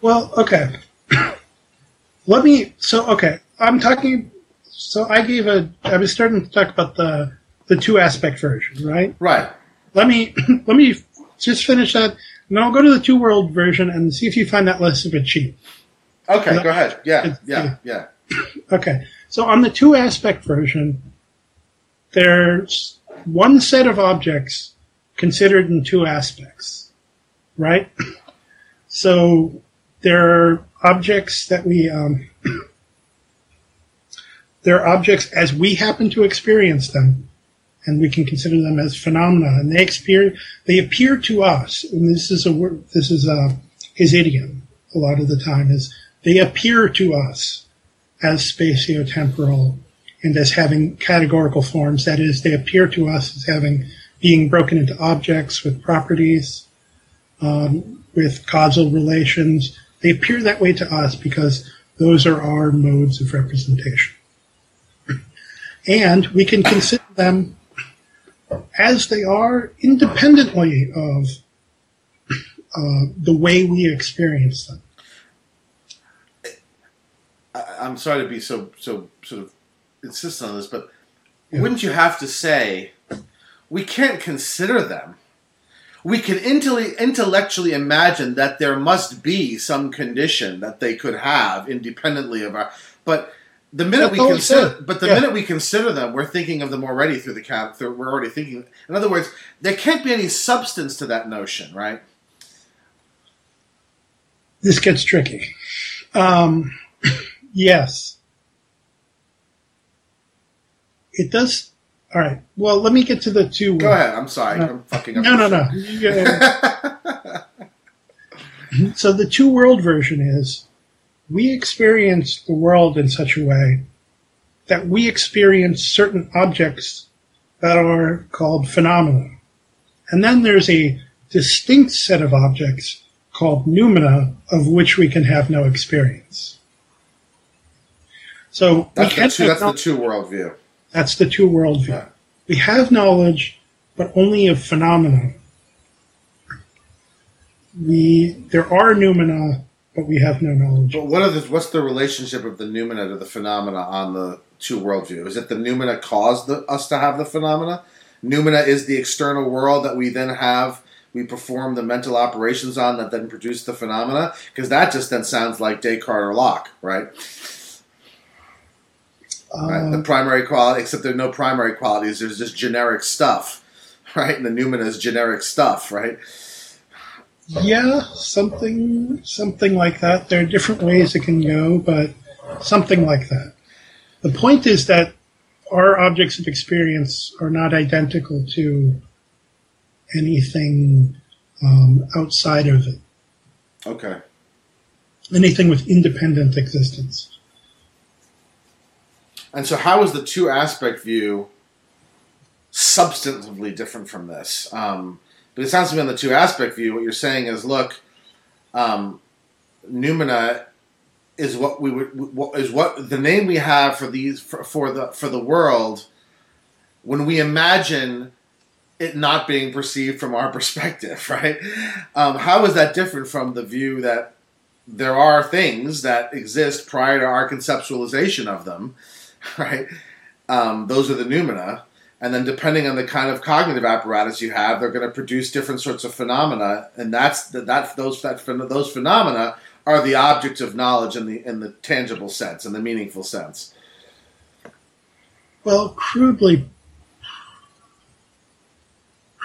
Well, okay. Let me. So, okay, I'm talking. So I gave a. I was starting to talk about the the two aspect version, right? Right. Let me let me just finish that now I'll go to the two world version and see if you find that less of a cheat. Okay, go ahead. Yeah, yeah, yeah. Okay, so on the two aspect version, there's one set of objects considered in two aspects, right? So there are objects that we, um, there are objects as we happen to experience them, and we can consider them as phenomena. And they appear, they appear to us, and this is a word, this is a, his idiom a lot of the time is they appear to us as spatiotemporal and as having categorical forms. That is, they appear to us as having being broken into objects with properties, um, with causal relations. They appear that way to us because those are our modes of representation. And we can consider them as they are independently of uh, the way we experience them. I'm sorry to be so so sort of insistent on this, but yeah. wouldn't you have to say we can't consider them? We can intellectually imagine that there must be some condition that they could have independently of our, but the minute we consider, but the yeah. minute we consider them, we're thinking of them already through the cap. Through, we're already thinking. In other words, there can't be any substance to that notion, right? This gets tricky. Um, yes, it does. All right. Well, let me get to the two. Go ahead. I'm sorry. Uh, I'm fucking up. No, no, no. so the two world version is we experience the world in such a way that we experience certain objects that are called phenomena. And then there's a distinct set of objects called noumena of which we can have no experience. So that's, the two, that's the two world view. That's the two world view. Yeah. We have knowledge, but only of phenomena. We there are noumena but we have no knowledge. But what are the, what's the relationship of the noumena to the phenomena on the two worldview? Is it the noumena caused the, us to have the phenomena? Noumena is the external world that we then have, we perform the mental operations on that then produce the phenomena? Because that just then sounds like Descartes or Locke, right? Uh, right? The primary quality, except there are no primary qualities, there's just generic stuff, right? And the noumena is generic stuff, right? Yeah, something something like that. There are different ways it can go, but something like that. The point is that our objects of experience are not identical to anything um, outside of it. Okay. Anything with independent existence. And so, how is the two aspect view substantively different from this? Um, but it sounds to me on the two aspect view, what you're saying is, look, um, noumena is what we would what the name we have for these for, for the for the world when we imagine it not being perceived from our perspective, right? Um, how is that different from the view that there are things that exist prior to our conceptualization of them, right? Um, those are the noumena, and then depending on the kind of cognitive apparatus you have, they're going to produce different sorts of phenomena, and that's that, that those that those phenomena are the objects of knowledge in the in the tangible sense, in the meaningful sense. Well, crudely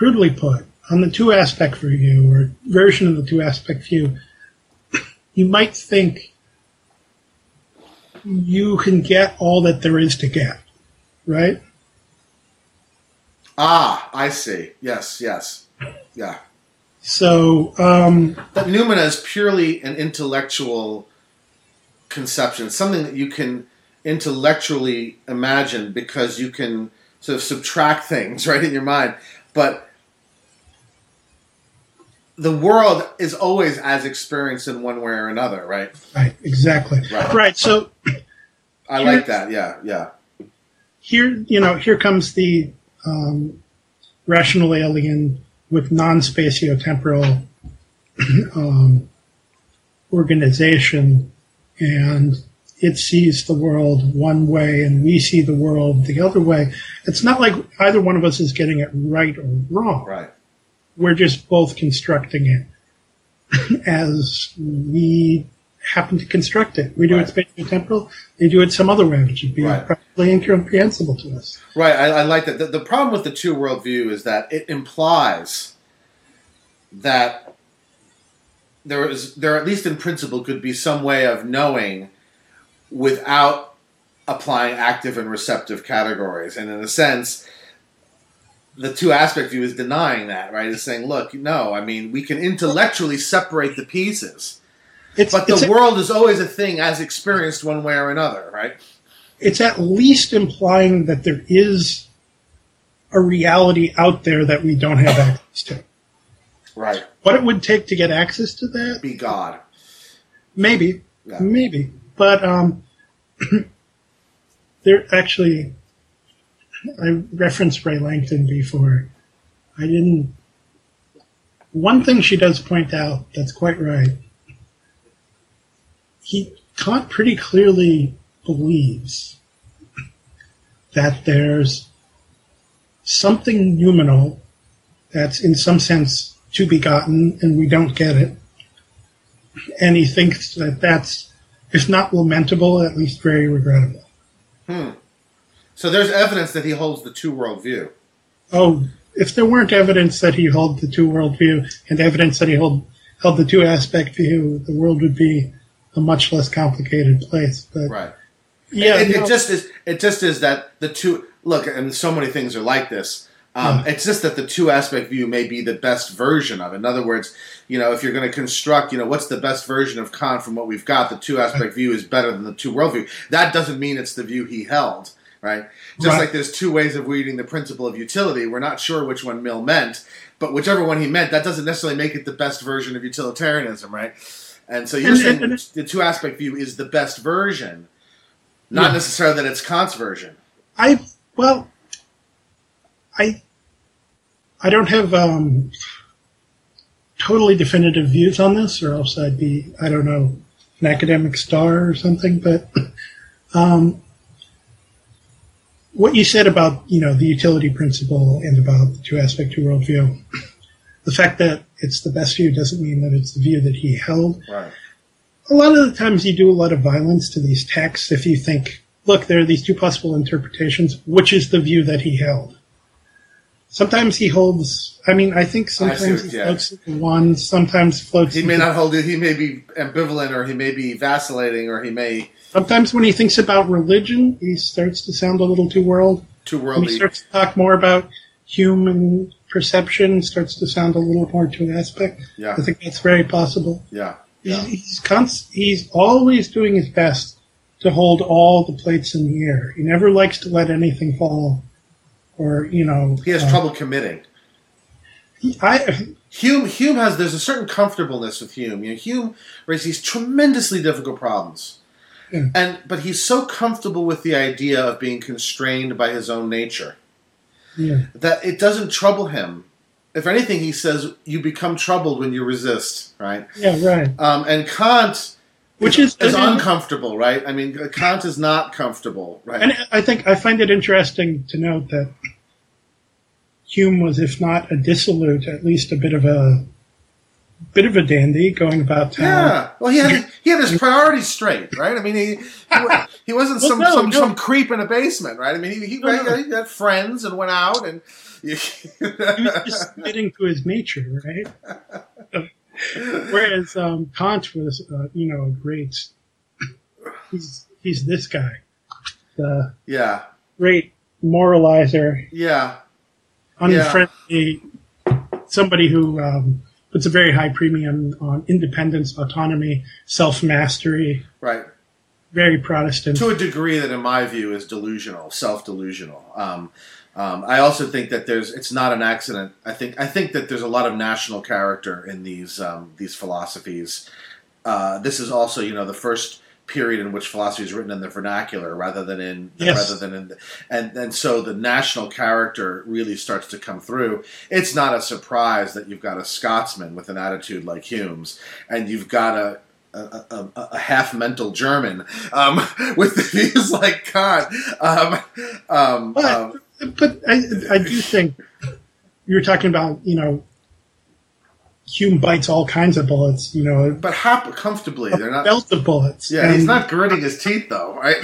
crudely put, on the two aspect view or version of the two aspect view, you might think you can get all that there is to get, right? Ah, I see. Yes, yes. Yeah. So, um, That noumena is purely an intellectual conception, something that you can intellectually imagine because you can sort of subtract things right in your mind. But the world is always as experienced in one way or another, right? right, exactly. Right. Right. So I like that. Yeah, yeah. here, you know, here comes the um, rational alien with non-spatiotemporal um, organization, and it sees the world one way, and we see the world the other way. It's not like either one of us is getting it right or wrong. Right. We're just both constructing it as we happen to construct it. We do Right. it spatiotemporal; they do it some other way, which would be Right. probably incomprehensible to us. Right, I, I like that. The, the problem with the two world view is that it implies that there is there at least in principle could be some way of knowing without applying active and receptive categories. And in a sense, the two aspect view is denying that, right? It's saying, look, no, I mean, we can intellectually separate the pieces, It's, but the it's, world is always a thing as experienced one way or another, right? it's at least implying that there is a reality out there that we don't have access to. Right. What it would take to get access to that, Be God. maybe, Yeah. maybe, but um, there actually, I referenced Rae Langton before. I didn't. One thing she does point out that's quite right. He Kant pretty clearly believes that there's something noumenal that's in some sense to be gotten and we don't get it. And he thinks that that's, if not lamentable, at least very regrettable. Hmm. So there's evidence that he holds the two world view. Oh, if there weren't evidence that he held the two world view and evidence that he held, held the two aspect view, the world would be a much less complicated place. But Right. yeah, it, it no, just is. It just is that the two look, and so many things are like this. Um, Yeah. It's just that the two aspect view may be the best version of it. In other words, you know, if you're going to construct, you know, what's the best version of Kant from what we've got, the two aspect view is better than the two world view. That doesn't mean it's the view he held, right? Just Right. like there's two ways of reading the principle of utility. We're not sure which one Mill meant, but whichever one he meant, that doesn't necessarily make it the best version of utilitarianism, right? And so you're saying the two aspect view is the best version, not Yeah. necessarily that it's Kant's version. I well, I I don't have um, totally definitive views on this, or else I'd be I don't know an academic star or something. But um, what you said about you know the utility principle and about the two aspect two worldview, the fact that it's the best view doesn't mean that it's the view that he held Right. a lot of the times you do a lot of violence to these texts if you think, look, there are these two possible interpretations. Which is the view that he held? Sometimes he holds. I mean, I think sometimes what- he yeah. floats into one. Sometimes floats. He may into- not hold it. He may be ambivalent, or he may be vacillating, or he may Sometimes when he thinks about religion, he starts to sound a little two world. too When he starts to talk more about human perception, starts to sound a little more to an aspect. Yeah, I think that's very possible. yeah. Yeah. He's, he's, const- he's always doing his best to hold all the plates in the air. He never likes to let anything fall, or you know. He has uh, trouble committing. he- I Hume, Hume has there's a certain comfortableness with Hume. You know, Hume raises tremendously difficult problems, Yeah. and but he's so comfortable with the idea of being constrained by his own nature yeah. that it doesn't trouble him. If anything, he says you become troubled when you resist, right? Yeah, right. Um, and Kant, Which is, is and, uncomfortable, right? I mean, Kant is not comfortable, right? and I think I find it interesting to note that Hume was, if not a dissolute, at least a bit of a bit of a dandy, going about town. Yeah. Well, he had he had his priorities straight, right? I mean, he he, he wasn't Well, some no, some, no. some creep in a basement, right? I mean, he he, No, no. he had friends and went out and. He was just submitting to his nature, right? Whereas um, Kant was, uh, you know, a great. He's he's this guy, the yeah, great moralizer, yeah, unfriendly, somebody who um, puts a very high premium on independence, autonomy, self mastery. right. Very Protestant. To a degree that, in my view, is delusional, self delusional. Um, um, I also think that there's it's not an accident. I think I think that there's a lot of national character in these um, these philosophies. Uh, this is also, you know, the first period in which philosophy is written in the vernacular rather than in Yes. rather than in the, and and so the national character really starts to come through. It's not a surprise that you've got a Scotsman with an attitude like Hume's, and you've got a a, a, a- half mental German um, with views like Kant. Um, um, But, um, but I, I do think you're talking about, you know, Hume bites all kinds of bullets, you know, but hap- comfortably, they're not. belt of bullets. Yeah, he's not gritting his teeth though, right?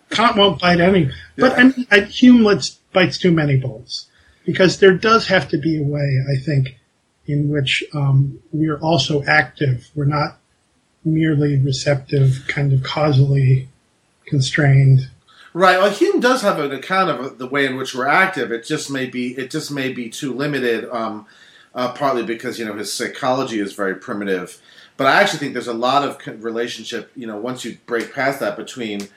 Kant won't bite any. But Yeah. I mean, I, Hume lets, bites too many bullets because there does have to be a way, I think, in which um, we're also active. We're not merely receptive, kind of causally constrained. Right. Well, Hume does have an account of the way in which we're active. It just may be it just may be too limited, um, uh, partly because you know his psychology is very primitive. But I actually think there's a lot of relationship. You know, once you break past that between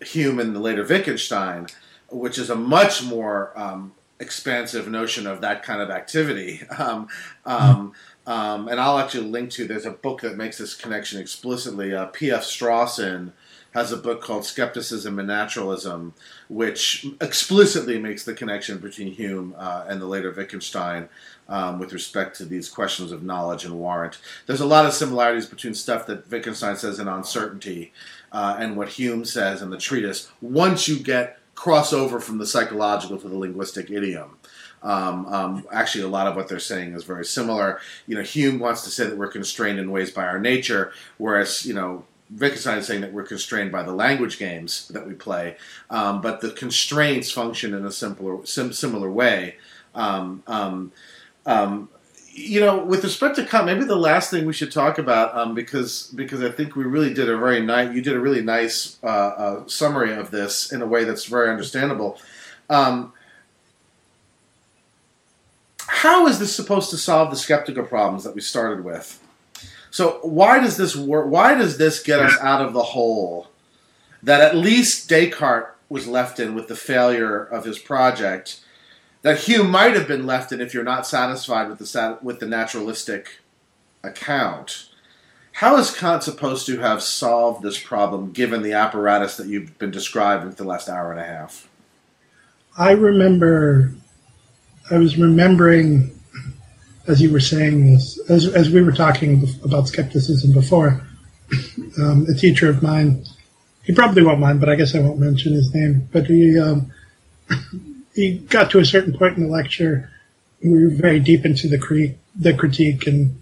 Hume and the later Wittgenstein, which is a much more um, expansive notion of that kind of activity. Um, um, um, and I'll actually link to. There's a book that makes this connection explicitly. Uh, P.F. Strawson has a book called Skepticism and Naturalism, which explicitly makes the connection between Hume uh, and the later Wittgenstein um, with respect to these questions of knowledge and warrant. There's a lot of similarities between stuff that Wittgenstein says in On Certainty uh, and what Hume says in the treatise. Once you get crossover from the psychological to the linguistic idiom. Um, um, actually, a lot of what they're saying is very similar. You know, Hume wants to say that we're constrained in ways by our nature, whereas you know Is saying that we're constrained by the language games that we play. Um, but the constraints function in a simpler, sim- similar way. Um, um, um, you know, with respect to maybe the last thing we should talk about, um, because because I think we really did a very nice, you did a really nice uh, uh, summary of this in a way that's very understandable. How is this supposed to solve the skeptical problems that we started with? So why does this work? Why does this get us out of the hole that at least Descartes was left in with the failure of his project? That Hume might have been left in if you're not satisfied with the with the naturalistic account. How is Kant supposed to have solved this problem given the apparatus that you've been describing for the last hour and a half? I remember, I was remembering as you were saying this, as, as we were talking about skepticism before, um, a teacher of mine, he probably won't mind, but I guess I won't mention his name, but he, um, he got to a certain point in the lecture, we were very deep into the, cre- the critique and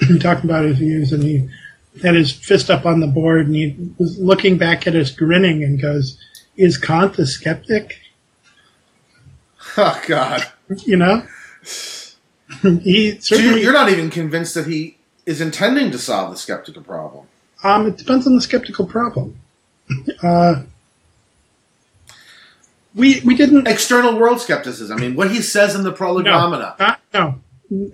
talking about his views, and he had his fist up on the board, and he was looking back at us, grinning, and goes, "Is Kant a skeptic?" Oh God! You know, he So certainly. you're not even convinced that he is intending to solve the skeptical problem. Um, it depends on the skeptical problem. Uh, we we didn't External world skepticism. I mean, what he says in the Prolegomena. no, uh, no.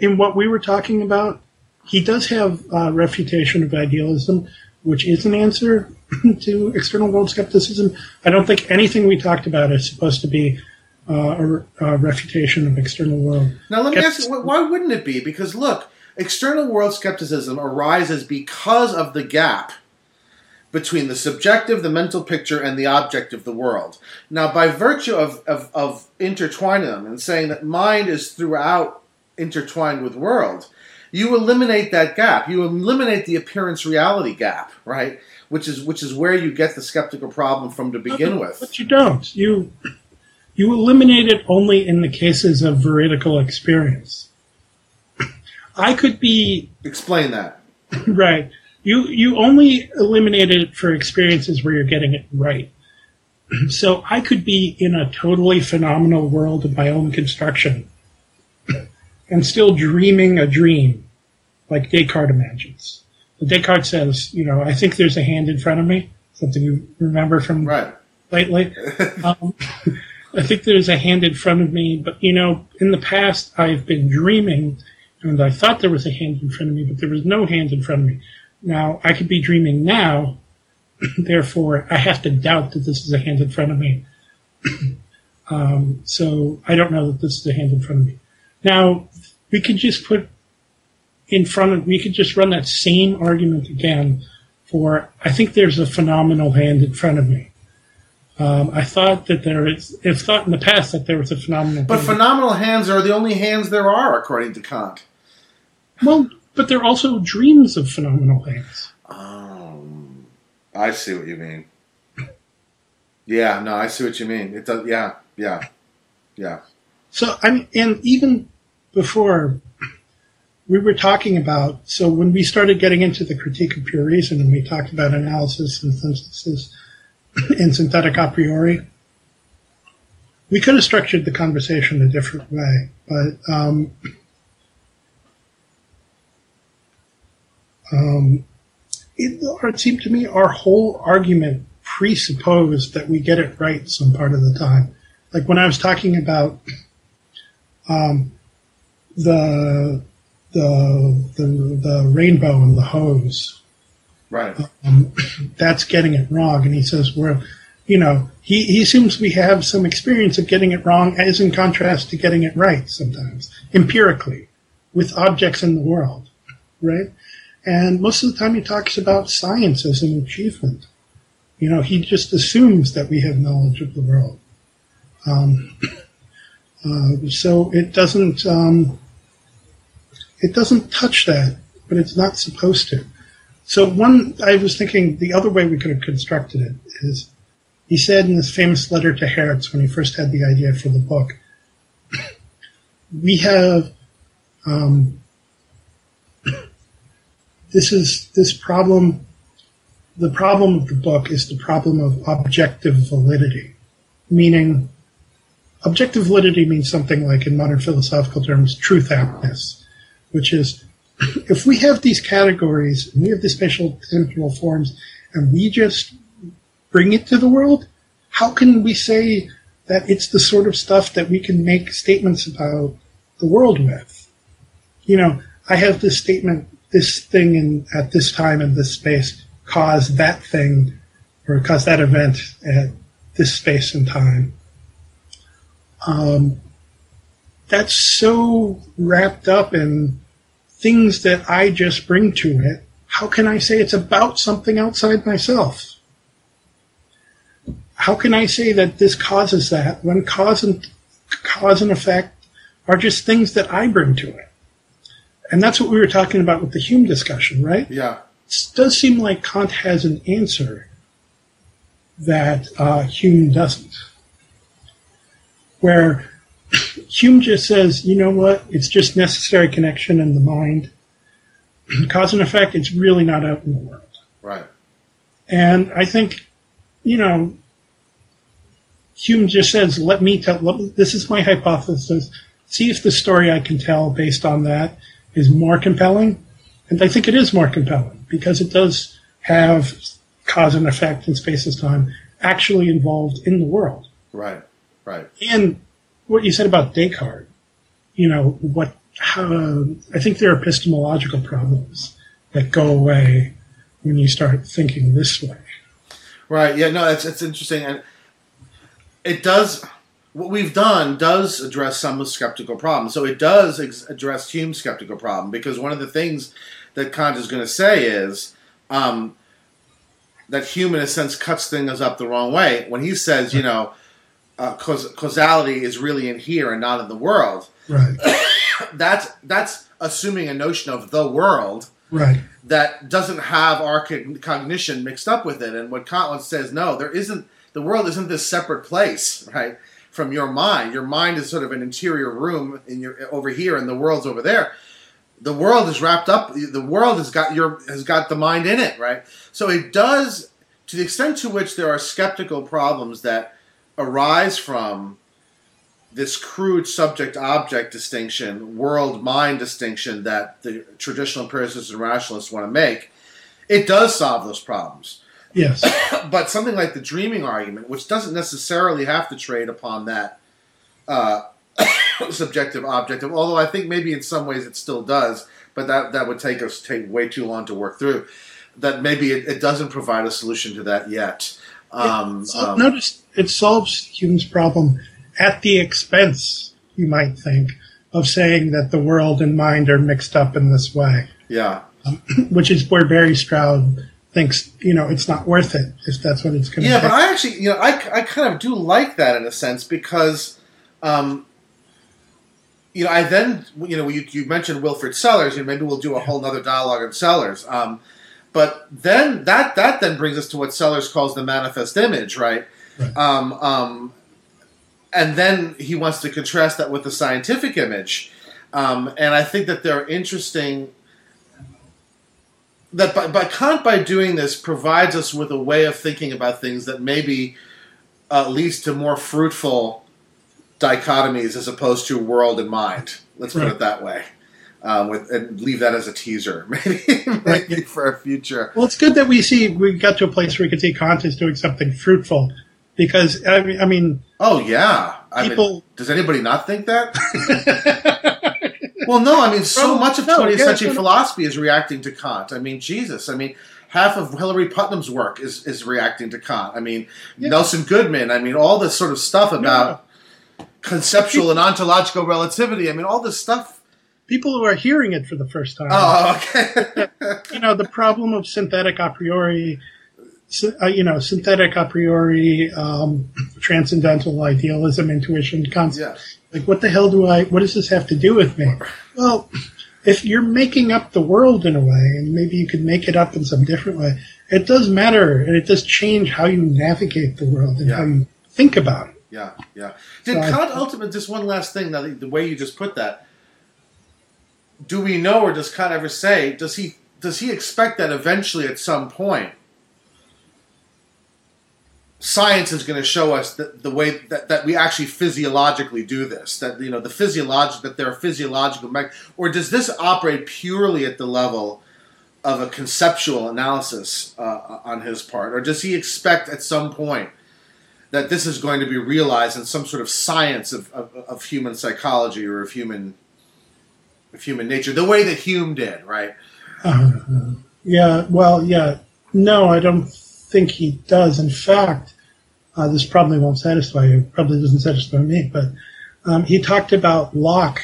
In what we were talking about, he does have a refutation of idealism, which is an answer to external world skepticism. I don't think anything we talked about is supposed to be uh, Uh, a, a, refutation of external world. Now, let me ask you, why wouldn't it be? Because look, external world skepticism arises because of the gap between the subjective, the mental picture, and the object of the world. Now, by virtue of, of, of intertwining them and saying that mind is throughout intertwined with world, you eliminate that gap. You eliminate the appearance reality gap, right? Which is which is where you get the skeptical problem from to begin with. But you don't. You you eliminate it only in the cases of veridical experience. I could be explain that. right. You you only eliminate it for experiences where you're getting it right. So I could be in a totally phenomenal world of my own construction and still dreaming a dream like Descartes imagines. Descartes says, you know, I think there's a hand in front of me, something you remember from right. lately. um, I think there's a hand in front of me, but you know, in the past I've been dreaming and I thought there was a hand in front of me, but there was no hand in front of me. Now, I could be dreaming now, therefore I have to doubt that this is a hand in front of me. um, so I don't know that this is a hand in front of me. Now, we could just put in front of, we could just run that same argument again for, I think there's a phenomenal hand in front of me. Um, I thought that there is, I've thought in the past that there was a phenomenal But hand. phenomenal hands are the only hands there are, according to Kant. Well, but they're also dreams of phenomenal hands. Um, I see what you mean. Yeah, no, I see what you mean. It does. Yeah, yeah, yeah. So I mean, and even before we were talking about, so when we started getting into the critique of pure reason, and we talked about analysis and synthesis and synthetic a priori, we could have structured the conversation a different way, but. Um, Um, it, it seemed to me our whole argument presupposed that we get it right some part of the time. Like when I was talking about um, the, the the the rainbow and the hose, right? Um, that's getting it wrong. And he says we're, you know, he he assumes we have some experience of getting it wrong, as in contrast to getting it right sometimes empirically with objects in the world, right? And most of the time he talks about science as an achievement. You know, he just assumes that we have knowledge of the world. Um, uh, so it doesn't, um, it doesn't touch that, but it's not supposed to. So one, I was thinking the other way we could have constructed it is, he said in his famous letter to Herz when he first had the idea for the book, we have um, this is this problem. The problem of the book is the problem of objective validity, meaning objective validity means something like, in modern philosophical terms, truth aptness, which is if we have these categories and we have these spatial temporal forms and we just bring it to the world, how can we say that it's the sort of stuff that we can make statements about the world with? You know, I have this statement this thing in at this time in this space caused that thing or caused that event at this space and time. Um, that's so wrapped up in things that I just bring to it. How can I say it's about something outside myself? How can I say that this causes that when cause and cause and effect are just things that I bring to it? And that's what we were talking about with the Hume discussion, right? Yeah. It does seem like Kant has an answer that uh, Hume doesn't. Where Hume just says, you know what, it's just necessary connection in the mind. Cause and effect, it's really not out in the world. Right. And I think, you know, Hume just says, let me tell, let, this is my hypothesis. See if the story I can tell based on that is more compelling. And I think it is more compelling because it does have cause and effect in space and time actually involved in the world. Right, right. And what you said about Descartes, you know, what how, I think there are epistemological problems that go away when you start thinking this way. Right. Yeah. No, it's it's interesting, and it does. What we've done does address some of the skeptical problems. So it does ex- address Hume's skeptical problem because one of the things that Kant is going to say is um, that Hume, in a sense, cuts things up the wrong way when he says, you know, uh, caus- causality is really in here and not in the world. Right. That's that's assuming a notion of the world Right. that doesn't have our cogn- cognition mixed up with it. And what Kant says, no, there isn't. The world isn't this separate place, right, from your mind. Your mind is sort of an interior room in your over here, and the world's over there. The world is wrapped up. The world has got your has got the mind in it, right? So it does, to the extent to which there are skeptical problems that arise from this crude subject object distinction, world mind distinction that the traditional empiricists and rationalists want to make, it does solve those problems. Yes. But something like the dreaming argument, which doesn't necessarily have to trade upon that uh, subjective objective, although I think maybe in some ways it still does, but that, that would take us take way too long to work through. That maybe it, it doesn't provide a solution to that yet. Um, So um, notice it solves Hume's problem at the expense, you might think, of saying that the world and mind are mixed up in this way, yeah. which is where Barry Stroud thinks, you know, it's not worth it if that's what it's going to Yeah, take. but I actually, you know, I, I kind of do like that in a sense because, um, you know, I then, you know, you, you mentioned Wilfrid Sellars, and maybe we'll do a whole other dialogue on Sellars. Um, but then that that then brings us to what Sellars calls the manifest image, right? Right. Um, um, and then he wants to contrast that with the scientific image, um, and I think that they're interesting that by, by Kant by doing this provides us with a way of thinking about things that maybe uh, leads to more fruitful dichotomies as opposed to world and mind. Let's put it that way. Um, with and leave that as a teaser, maybe, maybe for a future. Well, it's good that we see we got to a place where we can see Kant is doing something fruitful, because I mean, I mean Oh yeah, I mean, people. does anybody not think that? well, no. I mean, so much of no, 20th yeah, century no, no. philosophy is reacting to Kant. I mean, Jesus. I mean, half of Hilary Putnam's work is is reacting to Kant. I mean, Yeah. Nelson Goodman. I mean, all this sort of stuff about conceptual and ontological relativity. I mean, all this stuff. people who are hearing it for the first time. Oh, okay. you know, the problem of synthetic a priori, you know, synthetic a priori, um, transcendental idealism, intuition, concept. yeah. Like, what the hell do I, what does this have to do with me? Well, if you're making up the world in a way, and maybe you could make it up in some different way, it does matter, and it does change how you navigate the world and Yeah. how you think about it. Yeah, yeah. Did So Kant ultimately just one last thing? Now, the, the way you just put that, do we know, or does Kant ever say? Does he does he expect that eventually, at some point, science is going to show us that the way that, that we actually physiologically do this? That you know the physiologic that there are physiological, or does this operate purely at the level? Of a conceptual analysis uh, on his part, or does he expect at some point that this is going to be realized in some sort of science of, of, of human psychology or of human of human nature, the way that Hume did, right? Uh, yeah, well, yeah. No, I don't think he does. In fact, uh, this probably won't satisfy you. Probably doesn't satisfy me. But um, he talked about Locke,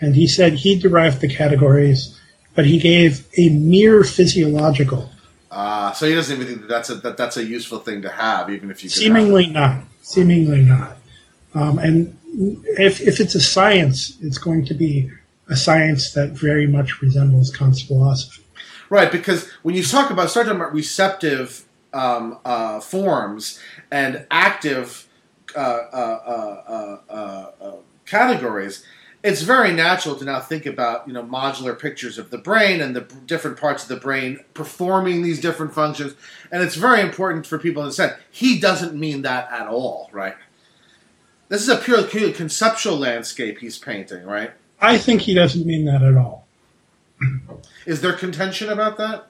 and he said he derived the categories, but he gave a mere physiological. Uh, so he doesn't even think that that's a that that's a useful thing to have, even if you Seemingly not. Seemingly not. Um, and if, if it's a science, it's going to be a science that very much resembles Kant's philosophy. right? Because when you talk about start talking about receptive um, uh, forms and active uh, uh, uh, uh, categories, it's very natural to now think about you know modular pictures of the brain and the b- different parts of the brain performing these different functions, and it's very important for people to understand he doesn't mean that at all, right? This is a purely conceptual landscape he's painting, right? I think he doesn't mean that at all. Is there contention about that?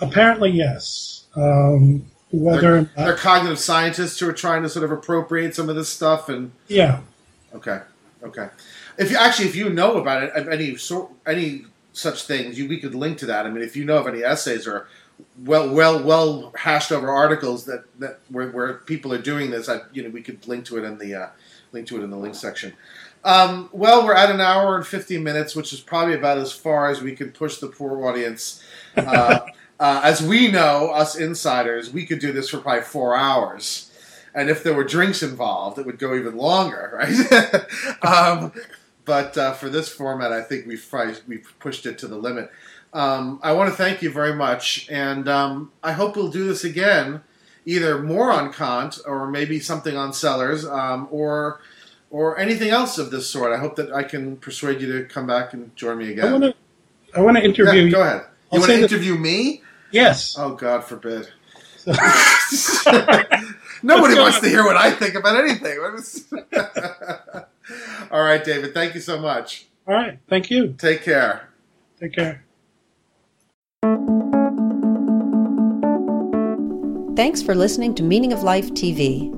Apparently, yes. Um, whether They're, they're cognitive scientists who are trying to sort of appropriate some of this stuff, and yeah, okay, Okay. If you actually, if you know about it, of any sort, any such things, you, we could link to that. I mean, if you know of any essays or well, well, well hashed over articles that, that where, where people are doing this, I, you know, we could link to it in the uh, link to it in the link section. Um, well, we're at an hour and fifty minutes, which is probably about as far as we could push the poor audience. Uh, uh, as we know, us insiders, we could do this for probably four hours. And if there were drinks involved, it would go even longer, right? um, but uh, for this format, I think we've, we've pushed it to the limit. Um, I want to thank you very much, and um, I hope we'll do this again, either more on Kant or maybe something on Sellars um, or or anything else of this sort. I hope that I can persuade you to come back and join me again. I want to I want to interview. Yeah, go ahead. You want to interview that, me? Yes. Oh God forbid. Nobody wants to hear what I think about anything. All right, David. Thank you so much. All right. Thank you. Take care. Take care. Thanks for listening to Meaning of Life TV.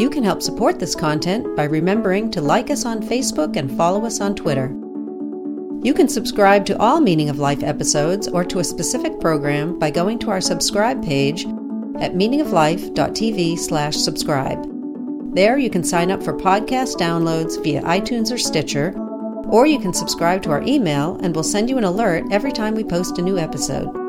You can help support this content by remembering to like us on Facebook and follow us on Twitter. You can subscribe to all Meaning of Life episodes or to a specific program by going to our subscribe page at meaningoflife.tv/subscribe. There you can sign up for podcast downloads via iTunes or Stitcher, or you can subscribe to our email and we'll send you an alert every time we post a new episode.